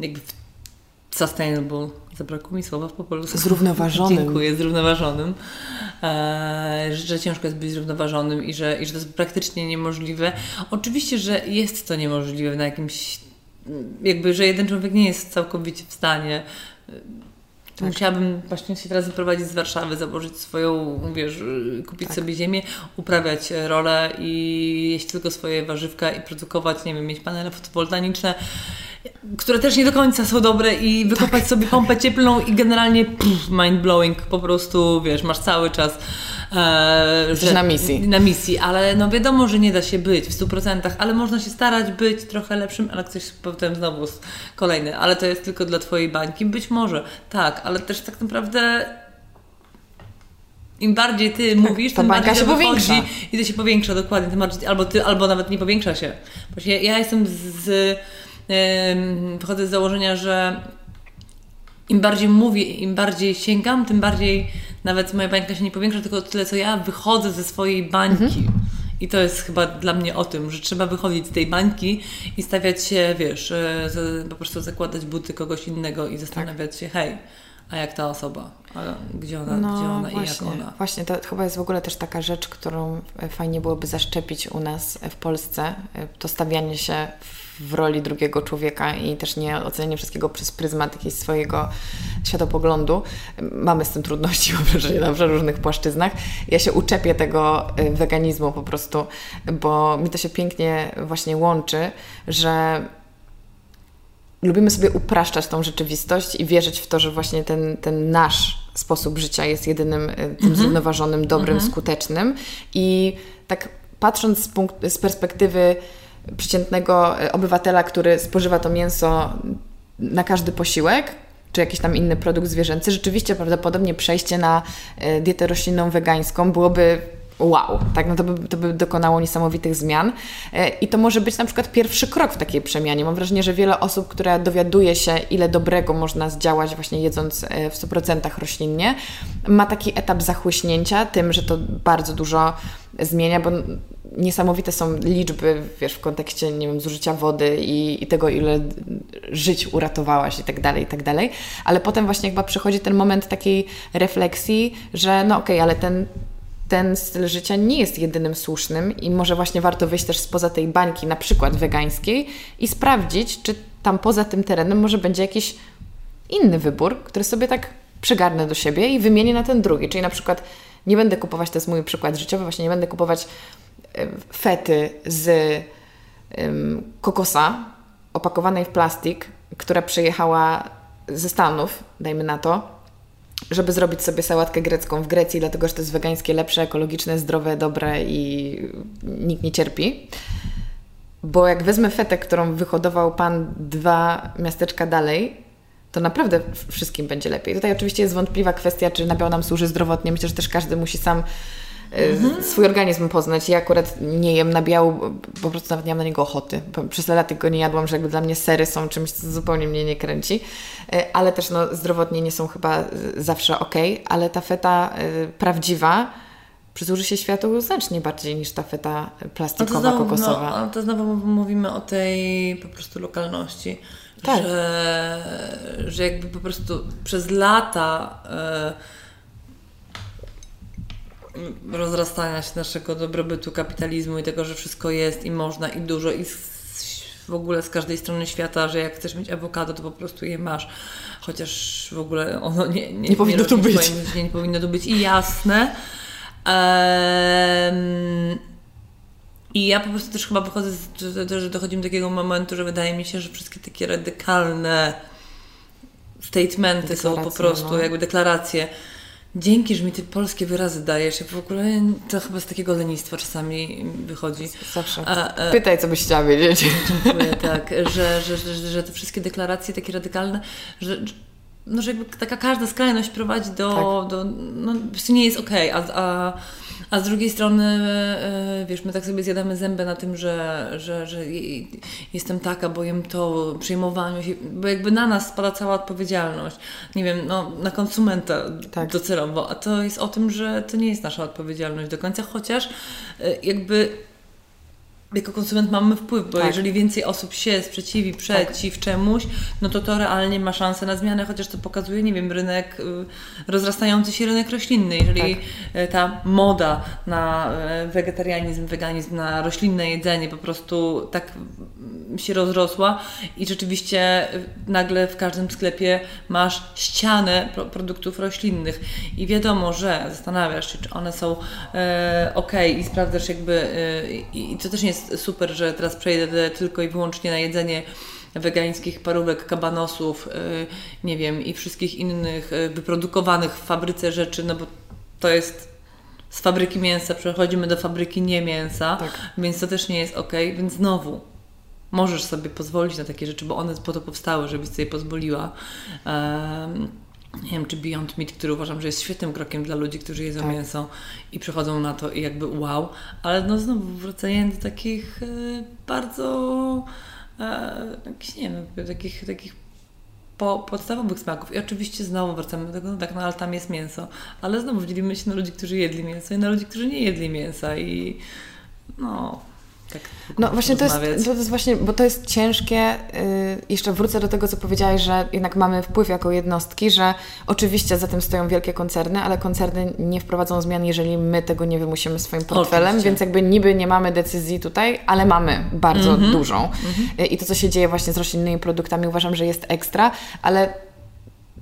jakby sustainable, zabrakło mi słowa po polsku. Zrównoważonym. Dziękuję, zrównoważonym. E, że ciężko jest być zrównoważonym i że, i że to jest praktycznie niemożliwe. Oczywiście, że jest to niemożliwe na jakimś jakby, że jeden człowiek nie jest całkowicie w stanie tak. Musiałabym właśnie się teraz wyprowadzić z Warszawy, założyć swoją, wiesz, kupić tak. sobie ziemię, uprawiać rolę i jeść tylko swoje warzywka i produkować, nie wiem, mieć panele fotowoltaiczne, które też nie do końca są dobre i wykopać tak. sobie pompę cieplną i generalnie pff, mind blowing, po prostu, wiesz, masz cały czas E, że, na misji. Na misji, ale no wiadomo, że nie da się być w 100%, ale można się starać być trochę lepszym, ale ktoś potem znowu kolejny, ale to jest tylko dla Twojej bańki. Być może, tak, ale też tak naprawdę im bardziej ty tak, mówisz, tym bardziej się powiększa. i to się powiększa dokładnie, bardziej, albo, ty, albo nawet nie powiększa się. Właśnie ja jestem z, wychodzę z założenia, że im bardziej mówię, im bardziej sięgam, tym bardziej nawet moja bańka się nie powiększa, tylko tyle, co ja wychodzę ze swojej bańki. Mhm. I to jest chyba dla mnie o tym, że trzeba wychodzić z tej bańki i stawiać się, wiesz, e, po prostu zakładać buty kogoś innego i zastanawiać tak. się, hej, a jak ta osoba? A gdzie ona, no, gdzie ona właśnie, i jak ona? Właśnie, to chyba jest w ogóle też taka rzecz, którą fajnie byłoby zaszczepić u nas w Polsce. E, to stawianie się w roli drugiego człowieka i też nie ocenianie wszystkiego przez pryzmat jakiegoś swojego światopoglądu. Mamy z tym trudności, mam wrażenie, na różnych płaszczyznach. Ja się uczepię tego weganizmu po prostu, bo mi to się pięknie właśnie łączy, że lubimy sobie upraszczać tą rzeczywistość i wierzyć w to, że właśnie ten, ten nasz sposób życia jest jedynym y, tym -hmm. zrównoważonym, dobrym, -hmm. skutecznym. I tak patrząc z, punkt, z perspektywy przeciętnego e, obywatela, który spożywa to mięso na każdy posiłek, czy jakiś tam inny produkt zwierzęcy, rzeczywiście prawdopodobnie przejście na e, dietę roślinną wegańską byłoby wow, tak, no to by, to by dokonało niesamowitych zmian. E, I to może być na przykład pierwszy krok w takiej przemianie. Mam wrażenie, że wiele osób, które dowiaduje się, ile dobrego można zdziałać właśnie jedząc w 100% roślinnie, ma taki etap zachłyśnięcia tym, że to bardzo dużo zmienia, bo niesamowite są liczby, wiesz, w kontekście, nie wiem, zużycia wody i, i tego, ile żyć uratowałaś i tak dalej, i tak dalej. Ale potem właśnie chyba przychodzi ten moment takiej refleksji, że no okej, okay, ale ten, ten styl życia nie jest jedynym słusznym i może właśnie warto wyjść też spoza tej bańki, na przykład wegańskiej i sprawdzić, czy tam poza tym terenem może będzie jakiś inny wybór, który sobie tak przygarnę do siebie i wymienię na ten drugi. Czyli na przykład nie będę kupować, to jest mój przykład życiowy, właśnie nie będę kupować fety z kokosa opakowanej w plastik, która przyjechała ze Stanów, dajmy na to, żeby zrobić sobie sałatkę grecką w Grecji, dlatego że to jest wegańskie, lepsze, ekologiczne, zdrowe, dobre i nikt nie cierpi. Bo jak wezmę fetę, którą wyhodował pan dwa miasteczka dalej, to naprawdę wszystkim będzie lepiej. Tutaj oczywiście jest wątpliwa kwestia, czy nabiał nam służy zdrowotnie. Myślę, że też każdy musi sam mhm. swój organizm poznać. Ja akurat nie jem nabiału, po prostu nawet nie mam na niego ochoty. Przez lata go nie jadłam, że jakby dla mnie sery są czymś, co zupełnie mnie nie kręci. E, ale też no, zdrowotnie nie są chyba zawsze ok, ale ta feta prawdziwa przysłuży się światu znacznie bardziej niż ta feta plastikowa, no znowu, kokosowa. No, to znowu mówimy o tej po prostu lokalności. Tak. Że, że jakby po prostu przez lata e, rozrastania się naszego dobrobytu, kapitalizmu i tego, że wszystko jest i można i dużo i w ogóle z każdej strony świata, że jak chcesz mieć awokado, to po prostu je masz. Chociaż w ogóle ono nie, nie, nie powinno tu być. Nie, nie powinno tu być i jasne. Um, I ja po prostu też chyba wychodzę, z, że dochodzimy do takiego momentu, że wydaje mi się, że wszystkie takie radykalne statementy są po prostu, no. jakby deklaracje. Dzięki, że mi te polskie wyrazy dajesz. Ja w ogóle to chyba z takiego lenistwa czasami wychodzi. Zawsze. A, a, Pytaj, co byś chciała wiedzieć. Dziękuję, tak. Że, że, że, że te wszystkie deklaracje takie radykalne, że, no, że jakby taka każda skrajność prowadzi do, tak. do no, po prostu nie jest okej, okay, a, a, a z drugiej strony, e, wiesz, my tak sobie zjadamy zęby na tym, że, że, że jestem taka, bo jem to, przejmowaniu się, bo jakby na nas spada cała odpowiedzialność, nie wiem, no, na konsumenta tak. docelowo, a to jest o tym, że to nie jest nasza odpowiedzialność do końca, chociaż e, jakby jako konsument mamy wpływ, bo tak. jeżeli więcej osób się sprzeciwi przeciw tak. czemuś, no to to realnie ma szansę na zmianę, chociaż to pokazuje, nie wiem, rynek, y, rozrastający się rynek roślinny. Jeżeli tak. Y, ta moda na y, wegetarianizm, weganizm, na roślinne jedzenie po prostu tak się rozrosła i rzeczywiście nagle w każdym sklepie masz ścianę produktów roślinnych i wiadomo, że zastanawiasz się, czy one są ok i sprawdzasz jakby i to też nie jest jest super, że teraz przejdę tylko i wyłącznie na jedzenie wegańskich parówek, kabanosów, y, nie wiem, i wszystkich innych y, wyprodukowanych w fabryce rzeczy, no bo to jest z fabryki mięsa, przechodzimy do fabryki nie mięsa, tak. więc to też nie jest ok, więc znowu możesz sobie pozwolić na takie rzeczy, bo one po to powstały, żebyś sobie pozwoliła. Um, nie wiem, czy Beyond Meat, który uważam, że jest świetnym krokiem dla ludzi, którzy jedzą tak. mięso i przychodzą na to i jakby wow, ale no znowu wracając do takich e, bardzo e, jakichś, nie wiem, takich, takich po, podstawowych smaków. I oczywiście znowu wracamy do tego, no tak, no ale tam jest mięso, ale znowu dzielimy się na ludzi, którzy jedli mięso i na ludzi, którzy nie jedli mięsa i no tak no właśnie to jest, to jest właśnie, bo to jest ciężkie. Yy, jeszcze wrócę do tego, co powiedziałaś, że jednak mamy wpływ jako jednostki, że oczywiście za tym stoją wielkie koncerny, ale koncerny nie wprowadzą zmian, jeżeli my tego nie wymusimy swoim portfelem, oczywiście. więc jakby niby nie mamy decyzji tutaj, ale mamy bardzo -hmm. dużą. Mm -hmm. I to, co się dzieje właśnie z roślinnymi produktami, uważam, że jest ekstra, ale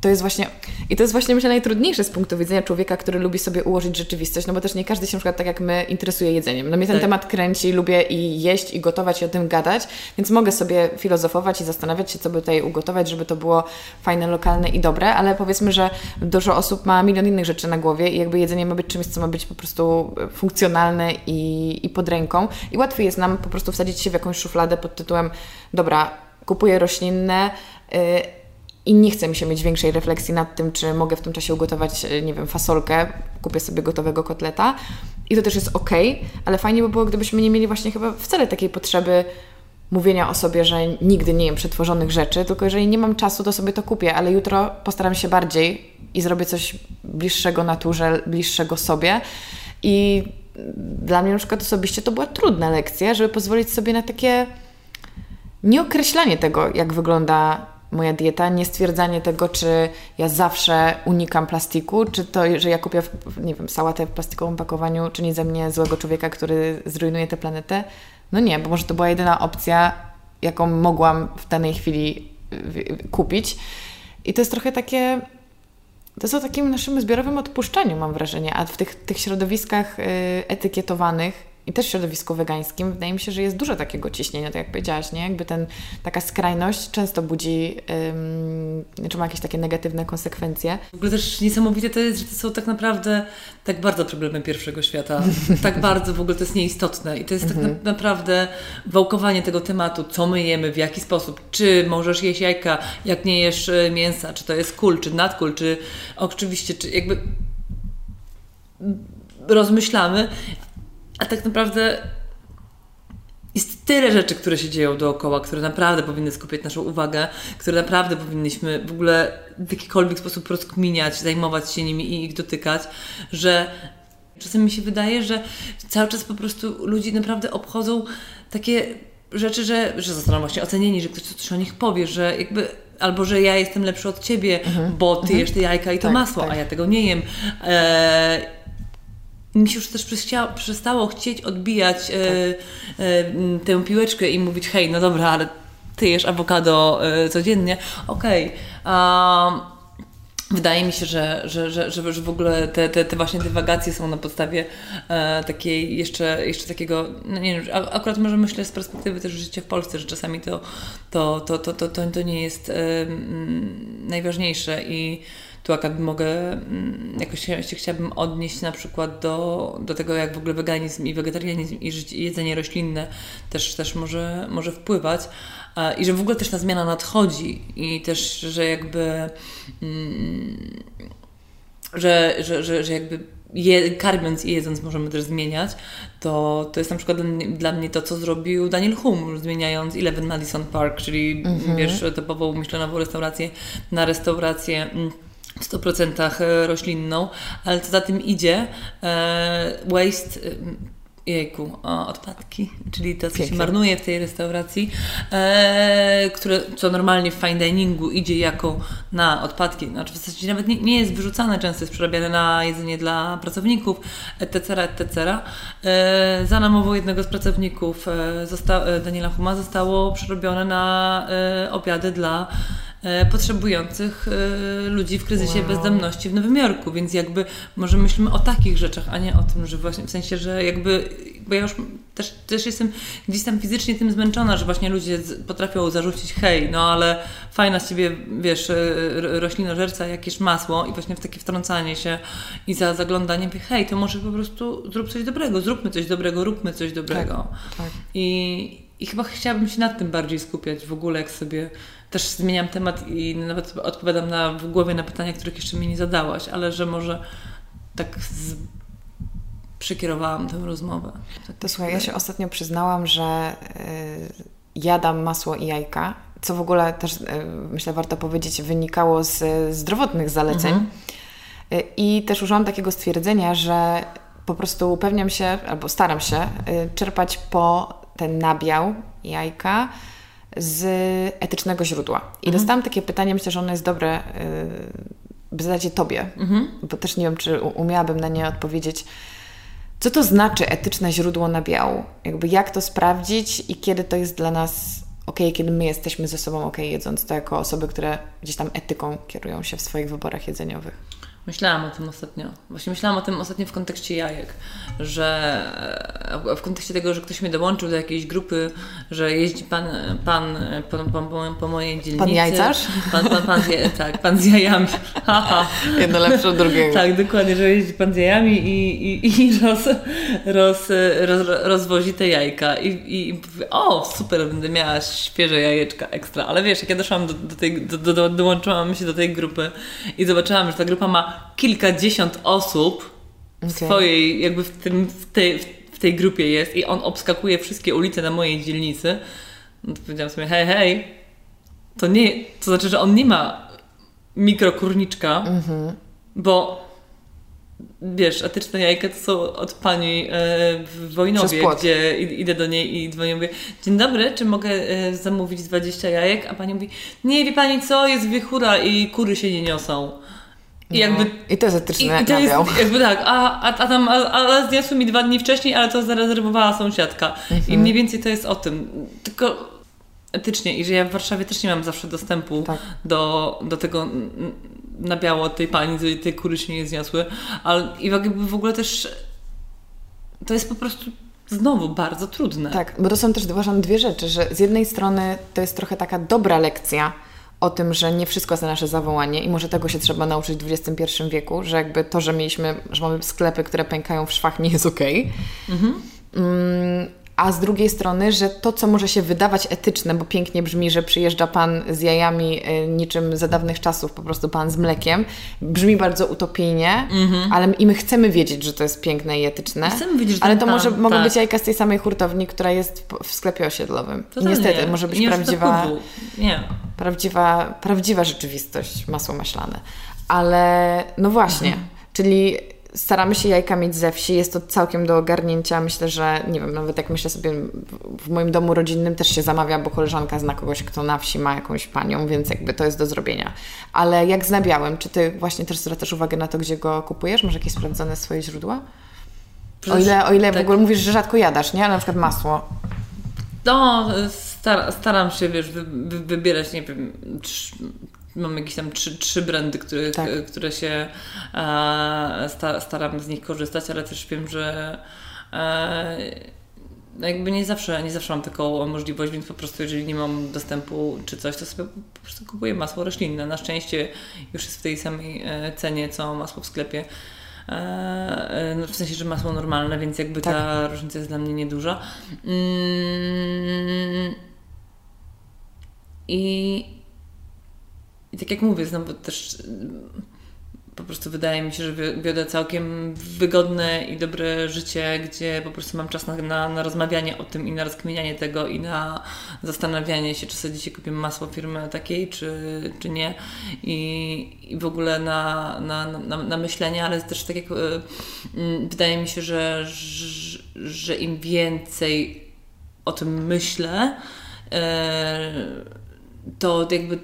to jest właśnie, i to jest właśnie myślę najtrudniejsze z punktu widzenia człowieka, który lubi sobie ułożyć rzeczywistość, no bo też nie każdy się na przykład tak jak my interesuje jedzeniem. No mnie ten tak. temat kręci, lubię i jeść, i gotować, i o tym gadać, więc mogę sobie filozofować i zastanawiać się, co by tutaj ugotować, żeby to było fajne, lokalne i dobre, ale powiedzmy, że dużo osób ma milion innych rzeczy na głowie i jakby jedzenie ma być czymś, co ma być po prostu funkcjonalne i, i pod ręką i łatwiej jest nam po prostu wsadzić się w jakąś szufladę pod tytułem dobra, kupuję roślinne, yy, i nie chce mi się mieć większej refleksji nad tym, czy mogę w tym czasie ugotować, e, nie wiem, fasolkę, kupię sobie gotowego kotleta. I to też jest ok, ale fajnie by było, gdybyśmy nie mieli właśnie chyba wcale takiej potrzeby mówienia o sobie, że nigdy nie jem przetworzonych rzeczy, tylko jeżeli nie mam czasu, to sobie to kupię, ale jutro postaram się bardziej i zrobię coś bliższego naturze, bliższego sobie. I dla mnie na przykład osobiście to była trudna lekcja, żeby pozwolić sobie na takie nieokreślanie tego, jak wygląda moja dieta, nie stwierdzanie tego, czy ja zawsze unikam plastiku, czy to, że ja kupię, nie wiem, sałatę w plastikowym pakowaniu, czyni ze mnie złego człowieka, który zrujnuje tę planetę. No nie, bo może to była jedyna opcja, jaką mogłam w danej chwili kupić. I to jest trochę takie. To o takim naszym zbiorowym odpuszczeniu, mam wrażenie. A w tych, tych środowiskach y, etykietowanych, i też w środowisku wegańskim wydaje mi się, że jest dużo takiego ciśnienia, tak jak powiedziałaś, nie? Jakby ten, taka skrajność często budzi, ym, czy ma jakieś takie negatywne konsekwencje. W ogóle też niesamowite to jest, że to są tak naprawdę tak bardzo problemy pierwszego świata. tak bardzo w ogóle to jest nieistotne i to jest tak na, naprawdę wałkowanie tego tematu, co my jemy, w jaki sposób, czy możesz jeść jajka, jak nie jesz e, mięsa, czy to jest kul, czy nadkul, czy oczywiście, czy jakby rozmyślamy, a tak naprawdę jest tyle rzeczy, które się dzieją dookoła, które naprawdę powinny skupiać naszą uwagę, które naprawdę powinniśmy w ogóle w jakikolwiek sposób rozkminiać, zajmować się nimi i ich dotykać, że czasem mi się wydaje, że cały czas po prostu ludzi naprawdę obchodzą takie rzeczy, że, że zostaną właśnie ocenieni, że ktoś coś o nich powie, że jakby albo że ja jestem lepszy od ciebie, mhm. bo ty mhm. jesz te jajka i to tak, masło, tak. a ja tego nie jem. E, mi się już też przestało chcieć odbijać e, e, tę piłeczkę i mówić, hej, no dobra, ale ty jesz awokado e, codziennie, okej. Okay. Wydaje mi się, że, że, że, że, że w ogóle te, te, te właśnie dywagacje są na podstawie e, takiej jeszcze, jeszcze takiego, no nie wiem, akurat może myślę z perspektywy też życia w Polsce, że czasami to, to, to, to, to, to, to nie jest e, najważniejsze i tu akurat mogę, mm, jakoś się, się chciałabym odnieść na przykład do, do tego, jak w ogóle weganizm i wegetarianizm i życie, jedzenie roślinne też, też może, może wpływać i że w ogóle też ta zmiana nadchodzi i też, że jakby mm, że, że, że, że jakby je, karmiąc i jedząc możemy też zmieniać, to, to jest na przykład dla mnie to, co zrobił Daniel Hum, zmieniając Eleven Madison Park, czyli mm -hmm. wiesz, typową myślenową restaurację na restaurację mm, w 100% e, roślinną, ale co za tym idzie, e, waste e, jejku, o, odpadki, czyli to, co Pięknie. się marnuje w tej restauracji, e, które, co normalnie w fine diningu idzie jako na odpadki, znaczy w zasadzie nawet nie, nie jest wyrzucane, często jest przerabiane na jedzenie dla pracowników, etc., etc. E, za namową jednego z pracowników e, zosta- Daniela Huma zostało przerobione na obiady dla potrzebujących e, ludzi w kryzysie wow. bezdomności w Nowym Jorku, więc jakby może myślimy o takich rzeczach, a nie o tym, że właśnie w sensie, że jakby, bo ja już też, też jestem gdzieś tam fizycznie tym zmęczona, że właśnie ludzie potrafią zarzucić hej, no ale fajna z ciebie, wiesz, e, roślinożerca, jakieś masło i właśnie w takie wtrącanie się i za zaglądanie, mówię, hej, to może po prostu zrób coś dobrego, zróbmy coś dobrego, róbmy coś dobrego. Tak, tak. I, I chyba chciałabym się nad tym bardziej skupiać w ogóle, jak sobie też zmieniam temat i nawet odpowiadam na, w głowie na pytania, których jeszcze mi nie zadałaś, ale że może tak z... przekierowałam tę rozmowę. Tak to słuchaj, ja się ostatnio przyznałam, że y, jadam masło i jajka, co w ogóle też y, myślę warto powiedzieć wynikało z zdrowotnych zaleceń. Mhm. Y, I też użyłam takiego stwierdzenia, że po prostu upewniam się, albo staram się y, czerpać po ten nabiał jajka, z etycznego źródła. I mhm. dostałam takie pytanie, myślę, że ono jest dobre, by zadać je Tobie, mhm. bo też nie wiem, czy umiałabym na nie odpowiedzieć. Co to znaczy etyczne źródło nabiału? Jakby jak to sprawdzić i kiedy to jest dla nas ok, kiedy my jesteśmy ze sobą ok, jedząc to jako osoby, które gdzieś tam etyką kierują się w swoich wyborach jedzeniowych? Myślałam o tym ostatnio. Właśnie myślałam o tym ostatnio w kontekście jajek, że w kontekście tego, że ktoś mnie dołączył do jakiejś grupy, że jeździ pan, pan po, po, po mojej dzielnicy. Pan jajcarz? Pan, pan, pan z, tak, pan z jajami. Jedno lepsze od drugiego. Tak, dokładnie, że jeździ pan z jajami i, i, i roz, roz, roz, rozwozi te jajka. I, i o, super, będę miała świeże jajeczka ekstra. Ale wiesz, jak ja doszłam do, do tej, do, do, dołączyłam się do tej grupy i zobaczyłam, że ta grupa ma kilkadziesiąt osób okay. w swojej, jakby w, tym, w, tej, w tej grupie jest i on obskakuje wszystkie ulice na mojej dzielnicy, no to powiedziałam sobie, hej, hej, to nie, to znaczy, że on nie ma mikrokurniczka, mm -hmm. bo wiesz, etyczne jajka to są od pani e, w Wojnowie, gdzie idę do niej i dzwonię mówię, dzień dobry, czy mogę e, zamówić 20 jajek? A pani mówi, nie, wie pani co, jest wichura i kury się nie niosą. I, jakby, no. I to jest etyczne i, i to jest, jakby tak, a, a, a tam, a, a zniosły mi dwa dni wcześniej, ale to zarezerwowała sąsiadka. Mhm. I mniej więcej to jest o tym. Tylko etycznie i że ja w Warszawie też nie mam zawsze dostępu tak. do, do tego na biało tej pani, tej kury się nie zniosły. Ale i w ogóle też to jest po prostu znowu bardzo trudne. Tak, bo to są też uważam dwie rzeczy, że z jednej strony to jest trochę taka dobra lekcja o tym, że nie wszystko za nasze zawołanie i może tego się trzeba nauczyć w XXI wieku, że jakby to, że mieliśmy, że mamy sklepy, które pękają w szwach nie jest okej. Okay. Mhm. Mm, a z drugiej strony, że to, co może się wydawać etyczne, bo pięknie brzmi, że przyjeżdża pan z jajami y, niczym za dawnych czasów, po prostu pan z mlekiem, brzmi bardzo utopijnie, mm-hmm. ale i my chcemy wiedzieć, że to jest piękne i etyczne. Chcemy wiedzieć, że ale to pan, może, mogą tak. być jajka z tej samej hurtowni, która jest w, sklepie osiedlowym. To I niestety, nie. może być nie prawdziwa, nie. prawdziwa, prawdziwa rzeczywistość, masło maślane. Ale no właśnie, mhm. czyli staramy się jajka mieć ze wsi, jest to całkiem do ogarnięcia. Myślę, że nie wiem, nawet jak myślę sobie, w moim domu rodzinnym też się zamawia, bo koleżanka zna kogoś, kto na wsi ma jakąś panią, więc jakby to jest do zrobienia. Ale jak z nabiałem, czy ty właśnie też zwracasz uwagę na to, gdzie go kupujesz? Może jakieś sprawdzone swoje źródła? O ile, o ile tak. w ogóle mówisz, że rzadko jadasz, nie? Ale na przykład masło. No, star staram się, wiesz, wy, wy, wybierać, nie wiem, mam jakieś tam trzy, trzy brandy, których, tak. które się e, staram z nich korzystać, ale też wiem, że e, no jakby nie zawsze, nie zawsze mam taką możliwość, więc po prostu jeżeli nie mam dostępu czy coś, to sobie po prostu kupuję masło roślinne. Na szczęście już jest w tej samej e, cenie, co masło w sklepie. No w sensie, że masło normalne, więc jakby tak. ta różnica jest dla mnie nieduża. Mm, I i tak jak mówię, znowu też po prostu wydaje mi się, że wiodę całkiem wygodne i dobre życie, gdzie po prostu mam czas na, na, na rozmawianie o tym i na rozkminianie tego i na zastanawianie się, czy sobie dzisiaj kupię masło firmy takiej, czy, czy nie. I, i w ogóle na, na, na, na myślenie, ale też tak jak y, wydaje mi się, że, że, że im więcej o tym myślę, y, to jakby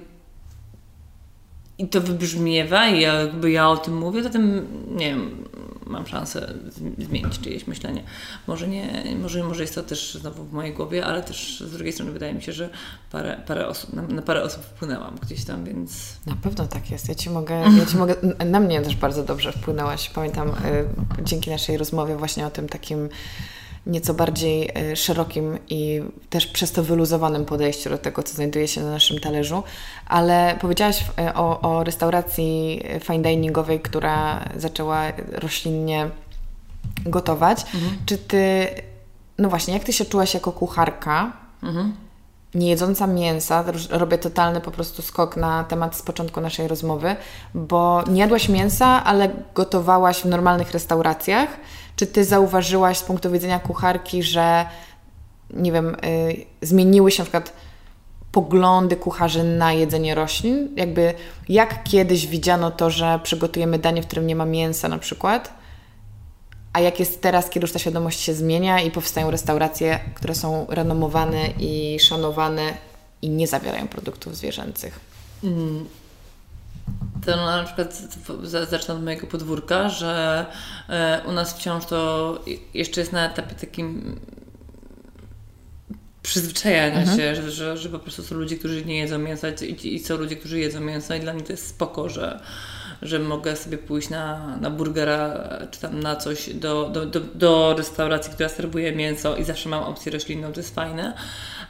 i to wybrzmiewa i jakby ja o tym mówię, to tym, nie wiem, mam szansę zmienić czyjeś myślenie. Może nie, może, może jest to też znowu w mojej głowie, ale też z drugiej strony wydaje mi się, że parę, parę osób, na, na parę osób wpłynęłam gdzieś tam, więc... Na pewno tak jest. Ja Ci mogę, ja ci mogę na mnie też bardzo dobrze wpłynęłaś. Pamiętam y, dzięki naszej rozmowie właśnie o tym takim nieco bardziej e, szerokim i też przez to wyluzowanym podejściu do tego, co znajduje się na naszym talerzu. Ale powiedziałaś e, o, o restauracji fine diningowej, która zaczęła roślinnie gotować. Mhm. Czy ty, no właśnie, jak ty się czułaś jako kucharka? Mhm. Nie jedząca mięsa, robię totalny po prostu skok na temat z początku naszej rozmowy, bo nie jadłaś mięsa, ale gotowałaś w normalnych restauracjach czy ty zauważyłaś z punktu widzenia kucharki, że nie wiem, y, zmieniły się na przykład poglądy kucharzy na jedzenie roślin? Jakby jak kiedyś widziano to, że przygotujemy danie, w którym nie ma mięsa na przykład, a jak jest teraz, kiedy już ta świadomość się zmienia i powstają restauracje, które są renomowane i szanowane i nie zawierają produktów zwierzęcych? Mm to no, na przykład zacznę od mojego podwórka, że e, u nas wciąż to jeszcze jest na etapie takim przyzwyczajania mhm. się, że, że, że po prostu są ludzie, którzy nie jedzą mięsa i, i są ludzie, którzy jedzą mięso i dla mnie to jest spoko, że, że mogę sobie pójść na, na burgera czy tam na coś do, do, do, do restauracji, która serwuje mięso i zawsze mam opcję roślinną, to jest fajne.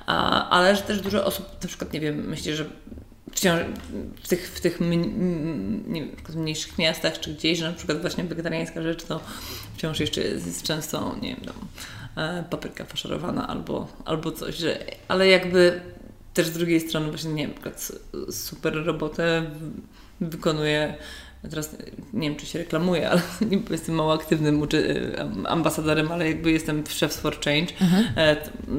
A, ale że też dużo osób, na przykład, nie wiem, myślę, że w tych, w tych wiem, mniejszych miastach czy gdzieś, że na przykład właśnie wegetariańska rzecz to wciąż jeszcze jest często, nie wiem, tam, e, papryka faszerowana albo, albo coś, że, ale jakby też z drugiej strony właśnie, nie wiem, super robotę wykonuje teraz nie wiem, czy się reklamuję, ale nie jestem mało aktywnym ambasadorem, ale jakby jestem w Chefs for Change. Mhm. E,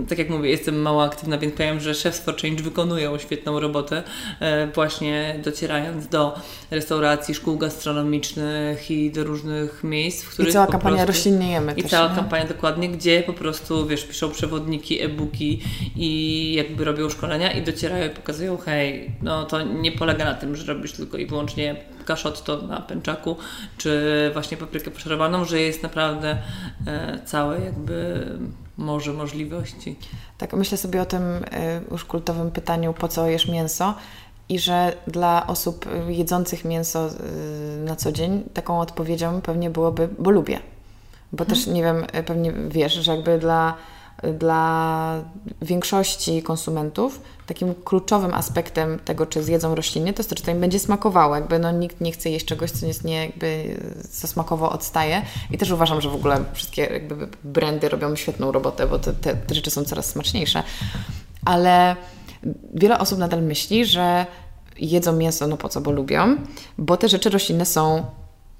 tak jak mówię, jestem mało aktywna, więc powiem, że Chefs for Change wykonują świetną robotę, e, właśnie docierając do restauracji, szkół gastronomicznych i do różnych miejsc, w których I cała kampania prostu, roślinniejemy I też, cała nie? kampania dokładnie, gdzie po prostu, wiesz, piszą przewodniki, e-booki i jakby robią szkolenia i docierają i pokazują, hej, no to nie polega na tym, że robisz tylko i wyłącznie kaszotto na pęczaku, czy właśnie paprykę poszerowaną, że jest naprawdę e, całe jakby morze możliwości. Tak, myślę sobie o tym e, już kultowym pytaniu, po co jesz mięso? I że dla osób jedzących mięso e, na co dzień taką odpowiedzią pewnie byłoby, bo lubię Bo też nie wiem, pewnie wiesz, że jakby dla, dla większości konsumentów takim kluczowym aspektem tego, czy zjedzą rośliny, to jest to, czy to im będzie smakowało. Jakby no, nikt nie chce jeść czegoś, co jest nie, jakby, co smakowo odstaje. I też uważam, że w ogóle wszystkie jakby brandy robią świetną robotę, bo te, te, te rzeczy są coraz smaczniejsze. Ale wiele osób nadal myśli, że jedzą mięso, no po co, bo lubią, bo te rzeczy roślinne są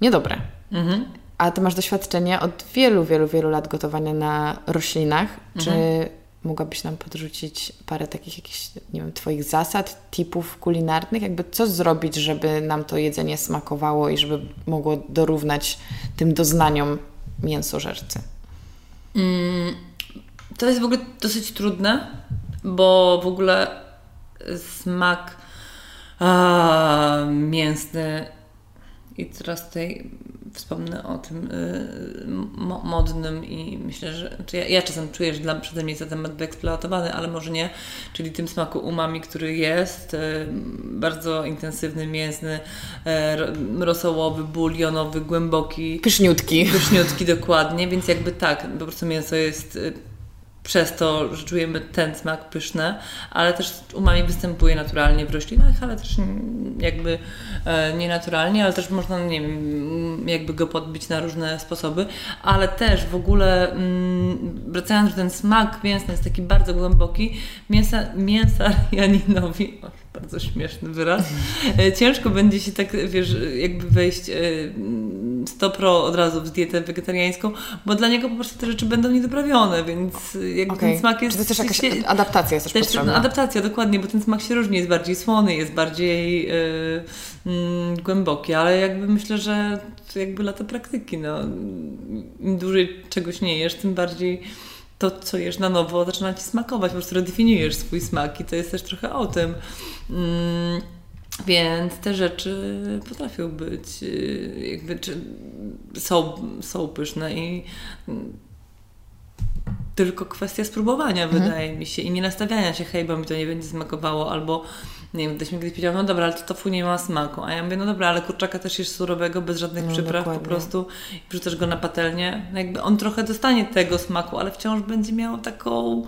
niedobre. Mhm. A ty masz doświadczenie od wielu, wielu, wielu lat gotowania na roślinach. Mhm. Czy mogłabyś nam podrzucić parę takich jakichś, nie wiem, Twoich zasad, tipów kulinarnych? Jakby co zrobić, żeby nam to jedzenie smakowało i żeby mogło dorównać tym doznaniom mięsożercy? Mm, to jest w ogóle dosyć trudne, bo w ogóle smak a, mięsny i teraz tutaj wspomnę o tym y, modnym i myślę, że czy ja, ja czasem czuję, że dla, przeze mnie jest ten temat wyeksploatowany, ale może nie, czyli tym smaku umami, który jest y, bardzo intensywny, mięsny, y, rosołowy, bulionowy, głęboki. Pyszniutki. Pyszniutki, dokładnie, więc jakby tak, po prostu mięso jest przez to, że czujemy ten smak pyszny, ale też umami występuje naturalnie w roślinach, ale też jakby e, nienaturalnie, ale też można, nie wiem, jakby go podbić na różne sposoby, ale też w ogóle mm, wracając, że ten smak mięsny jest taki bardzo głęboki, mięsa, mięsa Janinowi, o, bardzo śmieszny wyraz, e, ciężko będzie się tak, wiesz, jakby wejść e, 100% od razu w dietę wegetariańską, bo dla niego po prostu te rzeczy będą niedoprawione, więc jakby okay. ten smak jest... Czy to jest też jakaś adaptacja jest też, też potrzebna? Adaptacja, dokładnie, bo ten smak się różni, jest bardziej słony, jest bardziej yy, yy, głęboki, ale jakby myślę, że to jakby lata praktyki, no. Im dłużej czegoś nie jesz, tym bardziej to, co jesz na nowo, zaczyna Ci smakować, po prostu redefiniujesz swój smak i to jest też trochę o tym. Yy. Więc te rzeczy potrafią być, y, jakby, czy są, są pyszne i tylko kwestia spróbowania, mhm. wydaje mi się, i nie nastawiania się, hej, bo mi to nie będzie smakowało, albo nie wiem, ktoś mi kiedyś powiedział, no dobra, ale to tofu nie ma smaku, a ja mówię, no dobra, ale kurczaka też jest surowego, bez żadnych no, przypraw dokładnie. po prostu i wrzucasz go na patelnię, no jakby on trochę dostanie tego smaku, ale wciąż będzie miał taką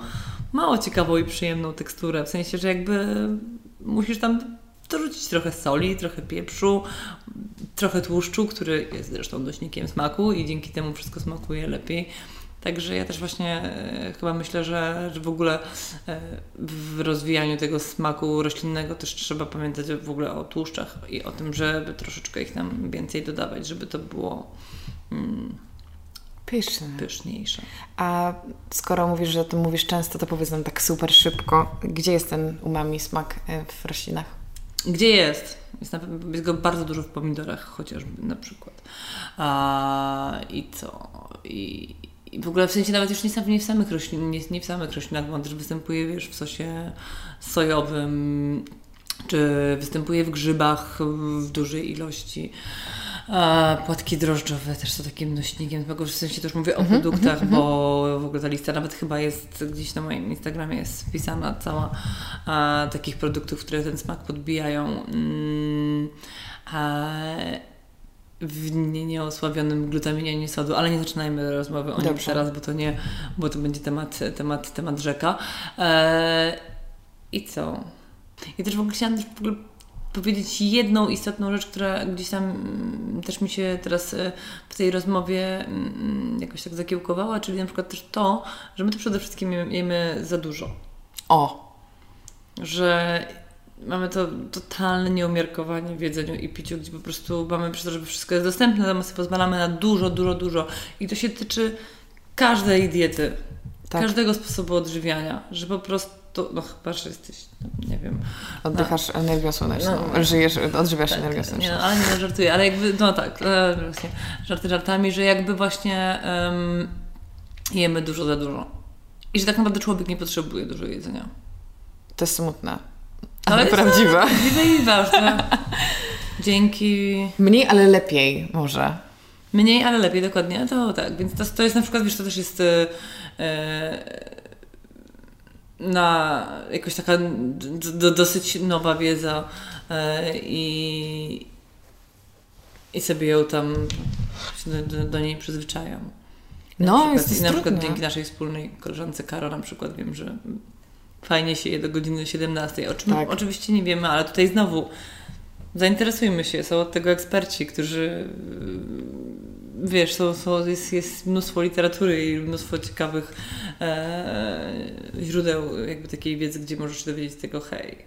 mało ciekawą i przyjemną teksturę, w sensie, że jakby musisz tam dorzucić trochę soli, trochę pieprzu, trochę tłuszczu, który jest zresztą nośnikiem smaku i dzięki temu wszystko smakuje lepiej. Także ja też właśnie e, chyba myślę, że, że w ogóle e, w rozwijaniu tego smaku roślinnego też trzeba pamiętać w ogóle o tłuszczach i o tym, żeby troszeczkę ich tam więcej dodawać, żeby to było mm, Pyszne. pyszniejsze. A skoro mówisz, że to mówisz często, to powiedz nam tak super szybko, gdzie jest ten umami smak e, w roślinach? Gdzie jest? Jest, na, jest go bardzo dużo w pomidorach chociażby na przykład. A, I co? I, I w ogóle w sensie nawet już nie, nie w samych roślinach, nie, nie w samych roślinach, bo on też występuje wiesz, w sosie sojowym, czy występuje w grzybach w dużej ilości. Płatki drożdżowe też są takim nośnikiem, w sensie też mówię o mm -hmm, produktach, mm -hmm. bo w ogóle ta lista nawet chyba jest gdzieś na moim Instagramie jest wpisana cała a, takich produktów, które ten smak podbijają. Mm, a, w nie, nieosławionym glutaminie nie sodu, ale nie zaczynajmy rozmowy o nim teraz, bo to nie, bo to będzie temat, temat, temat rzeka. E, I co? I też w ogóle chciałam też w ogóle powiedzieć jedną istotną rzecz, która gdzieś tam mm, też mi się teraz e, w tej rozmowie mm, jakoś tak zakiełkowała, czyli na przykład też to, że my to przede wszystkim jemy za dużo. O! Że mamy to totalne nieumiarkowanie w jedzeniu i piciu, gdzie po prostu mamy przez to, że wszystko jest dostępne, to my sobie pozwalamy na dużo, dużo, dużo. I to się tyczy każdej diety, tak. każdego sposobu odżywiania, że po prostu to, no chyba, że jesteś, no, nie wiem. Oddychasz no, energią słoneczną, no, żyjesz, odżywiasz tak, energią słoneczną. Nie, no, ale nie żartuję, ale jakby, no tak, e, właśnie, żarty żartami, że jakby właśnie um, jemy dużo za dużo. I że tak naprawdę człowiek nie potrzebuje dużo jedzenia. To jest smutne. Ale, ale prawdziwe. Prawdziwe i ważne. Dzięki. Mniej, ale lepiej może. Mniej, ale lepiej, dokładnie. To tak, więc to, to jest na przykład, wiesz, to też jest. E, na jakoś taka do, dosyć nowa wiedza e, i, i sobie ją tam do, do, niej przyzwyczajam. No, na jest I na przykład trudne. dzięki naszej wspólnej koleżance Karo na przykład wiem, że fajnie się je do godziny 17. O czym Tak. oczywiście nie wiemy, ale tutaj znowu zainteresujmy się. Są od tego eksperci, którzy wiesz, są, są, jest, jest mnóstwo literatury i mnóstwo ciekawych e, źródeł jakby takiej wiedzy, gdzie możesz się dowiedzieć tego hej.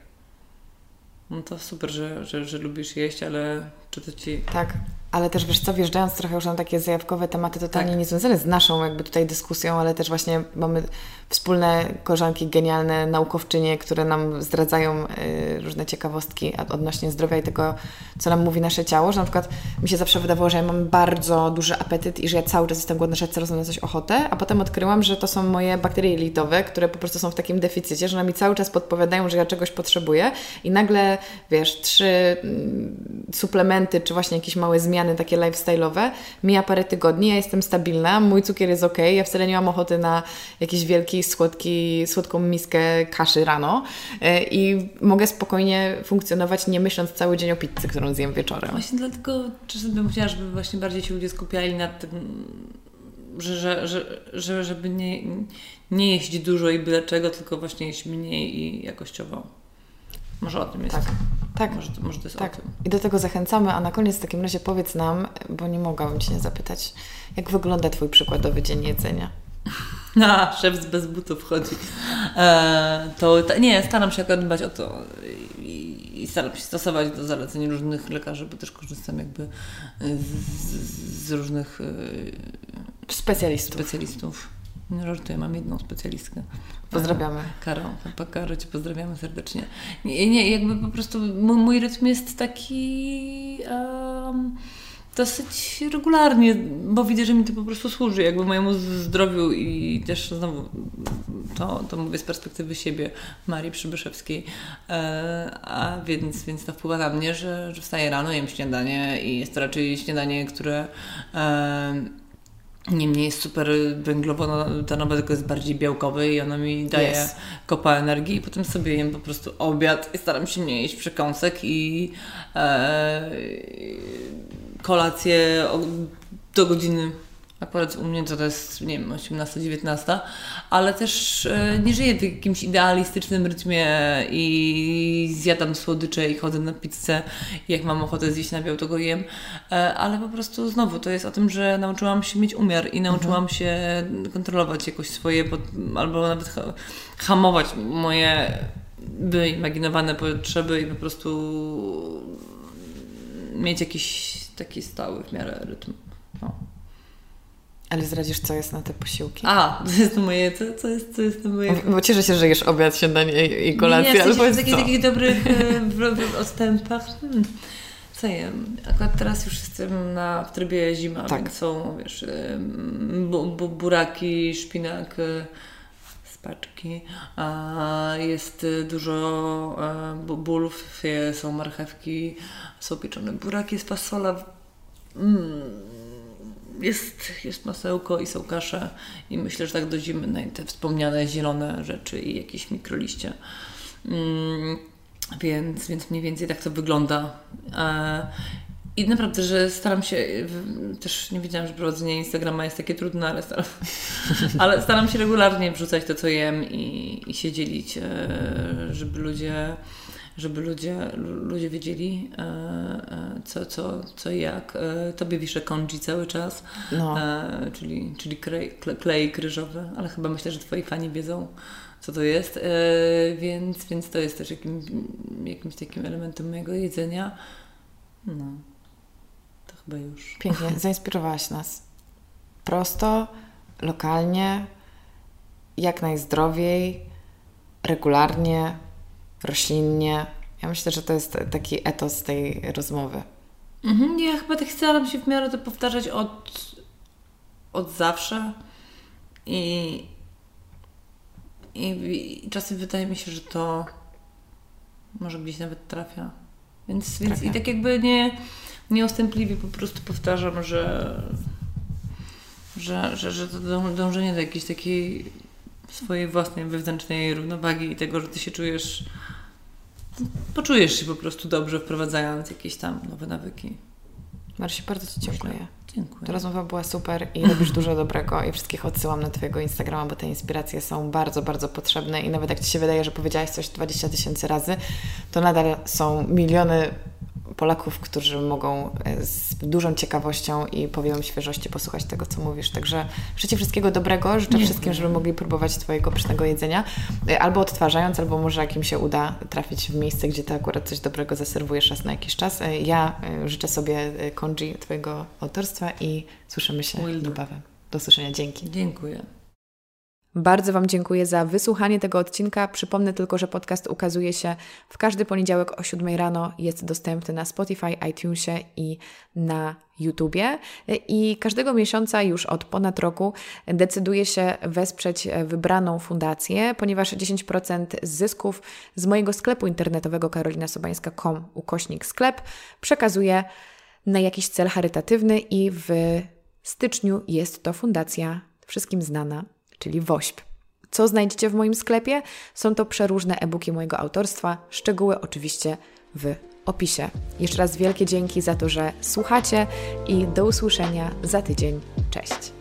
No to super, że, że, że lubisz jeść, ale czy to ci Tak, ale też wiesz co, wjeżdżając trochę już na takie zajawkowe tematy, totalnie Tak. niezwiązane z naszą jakby tutaj dyskusją, ale też właśnie mamy wspólne koleżanki, genialne naukowczynie, które nam zdradzają y, różne ciekawostki od- odnośnie zdrowia i tego, co nam mówi nasze ciało, że na przykład mi się zawsze wydawało, że ja mam bardzo duży apetyt i że ja cały czas jestem głodna, że ja coraz mam na coś ochotę, a potem odkryłam, że to są moje bakterie jelitowe, które po prostu są w takim deficycie, że one mi cały czas podpowiadają, że ja czegoś potrzebuję i nagle, wiesz, trzy mm, suplementy, czy właśnie jakieś małe zmiany takie lifestyle'owe, mija parę tygodni, ja jestem stabilna, mój cukier jest ok, ja wcale nie mam ochoty na jakiś wielki, słodki, słodką miskę kaszy rano e, i mogę spokojnie funkcjonować, nie myśląc cały dzień o pizzy, którą zjem wieczorem. Właśnie dlatego czasem bym chciała, żeby właśnie bardziej się ludzie skupiali nad tym, że, że, że, że żeby nie, nie jeść dużo i byle czego, tylko właśnie jeść mniej i jakościowo. Może o tym jest. Tak, tak. Może, to- może to jest Tak, o tym. i do tego zachęcamy, a na koniec w takim razie powiedz nam, bo nie mogłabym Cię nie zapytać, jak wygląda Twój przykładowy dzień jedzenia? A, szef z bez butów chodzi. E, to ta, nie, staram się akurat dbać o to i, i staram się stosować do zaleceń różnych lekarzy, bo też korzystam jakby z, z, z różnych e, Specjalistów. specjalistów. Nie żartuję, mam jedną specjalistkę. Pozdrawiamy. Karo, pa Karo, Cię pozdrawiamy serdecznie. Nie, nie jakby po prostu mój, rytm jest taki em, dosyć regularnie, bo widzę, że mi to po prostu służy, jakby mojemu zdrowiu i też znowu to, to mówię z perspektywy siebie, Marii Przybyszewskiej, e, a więc, więc to wpływa na mnie, że, że wstaję rano, jem śniadanie i jest to raczej śniadanie, które em, Niemniej jest super węglowo-tlenowe, tylko jest bardziej białkowy i ono mi daje Yes. kopa energii i potem sobie jem po prostu obiad i staram się nie jeść przekąsek i e, kolację do godziny akurat u mnie to, to jest, nie wiem, 18-19, ale też e, nie żyję w jakimś idealistycznym rytmie i zjadam słodycze i chodzę na pizzę i jak mam ochotę zjeść nabiał, to go jem, e, ale po prostu znowu to jest o tym, że nauczyłam się mieć umiar i nauczyłam się kontrolować jakoś swoje, pod, albo nawet ha- hamować moje wyimaginowane potrzeby i po prostu mieć jakiś taki stały w miarę rytm. No. Ale zdradzisz, co jest na te posiłki? A, to jest moje, co, co jest, co jest to moje... Bo cieszę się, że jesz obiad, śniadanie i- kolację, nie, ale w powiedz takich, takich dobrych e, odstępach. Hmm. Co jem? Akurat teraz już jestem na, w trybie zima, Tak. więc są, wiesz, e, bu, bu, buraki, szpinak e, z paczki, a jest dużo bu- bulów, e, są marchewki, są pieczone buraki, jest fasola. Mm, jest, jest masełko i są kasze i myślę, że tak do zimy na te wspomniane zielone rzeczy i jakieś mikroliście. Mm, więc, więc mniej więcej tak to wygląda. E, I naprawdę, że staram się, też nie wiedziałam, że prowadzenie Instagrama jest takie trudne, ale staram, ale staram się regularnie wrzucać to, co jem i, i się dzielić, e, żeby ludzie żeby ludzie, lu- ludzie wiedzieli, e, e, co, co, co i jak. E, Tobie wiszę konji cały czas, No. czyli, czyli klej, kle- klej kryżowy, ale chyba myślę, że Twoi fani wiedzą, co to jest, więc, więc to jest też jakim, jakimś takim elementem mojego jedzenia. No, to chyba już. Pięknie, zainspirowałaś nas. Prosto, lokalnie, jak najzdrowiej, regularnie, roślinnie. Ja myślę, że to jest taki etos tej rozmowy. Mhm, ja chyba tak staram się w miarę to powtarzać od, od zawsze i, i, i czasem wydaje mi się, że to może gdzieś nawet trafia. Więc, więc i tak jakby nie, nieustępliwie po prostu powtarzam, że, że, że, że to dąż- dążenie do jakiejś takiej swojej własnej wewnętrznej równowagi i tego, że ty się czujesz poczujesz się po prostu dobrze wprowadzając jakieś tam nowe nawyki. Marysiu, bardzo Ci dziękuję. Dziękuję. Ta rozmowa była super i robisz dużo dobrego i wszystkich odsyłam na Twojego Instagrama, bo te inspiracje są bardzo, bardzo potrzebne i nawet jak Ci się wydaje, że powiedziałaś coś 20 tysięcy razy, to nadal są miliony Polaków, którzy mogą e, z dużą ciekawością i powiewem świeżości posłuchać tego, co mówisz. Także życzę wszystkiego dobrego. Życzę wszystkim, żeby mogli próbować Twojego pysznego jedzenia. E, albo odtwarzając, albo może jak im się uda trafić w miejsce, gdzie Ty akurat coś dobrego zaserwujesz raz na jakiś czas. E, ja życzę sobie Konji Twojego autorstwa i słyszymy się Will niebawem. Do usłyszenia. Dzięki. Dziękuję. Bardzo Wam dziękuję za wysłuchanie tego odcinka. Przypomnę tylko, że podcast ukazuje się w każdy poniedziałek o 7 rano. Jest dostępny na Spotify, iTunesie i na YouTubie. I każdego miesiąca już od ponad roku decyduję się wesprzeć wybraną fundację, ponieważ 10% zysków z mojego sklepu internetowego karolinasobańska.com ukośnik sklep przekazuję na jakiś cel charytatywny i w styczniu jest to fundacja wszystkim znana czyli WOŚP. Co znajdziecie w moim sklepie? Są to przeróżne e-booki mojego autorstwa, szczegóły oczywiście w opisie. Jeszcze raz wielkie dzięki za to, że słuchacie i do usłyszenia za tydzień. Cześć!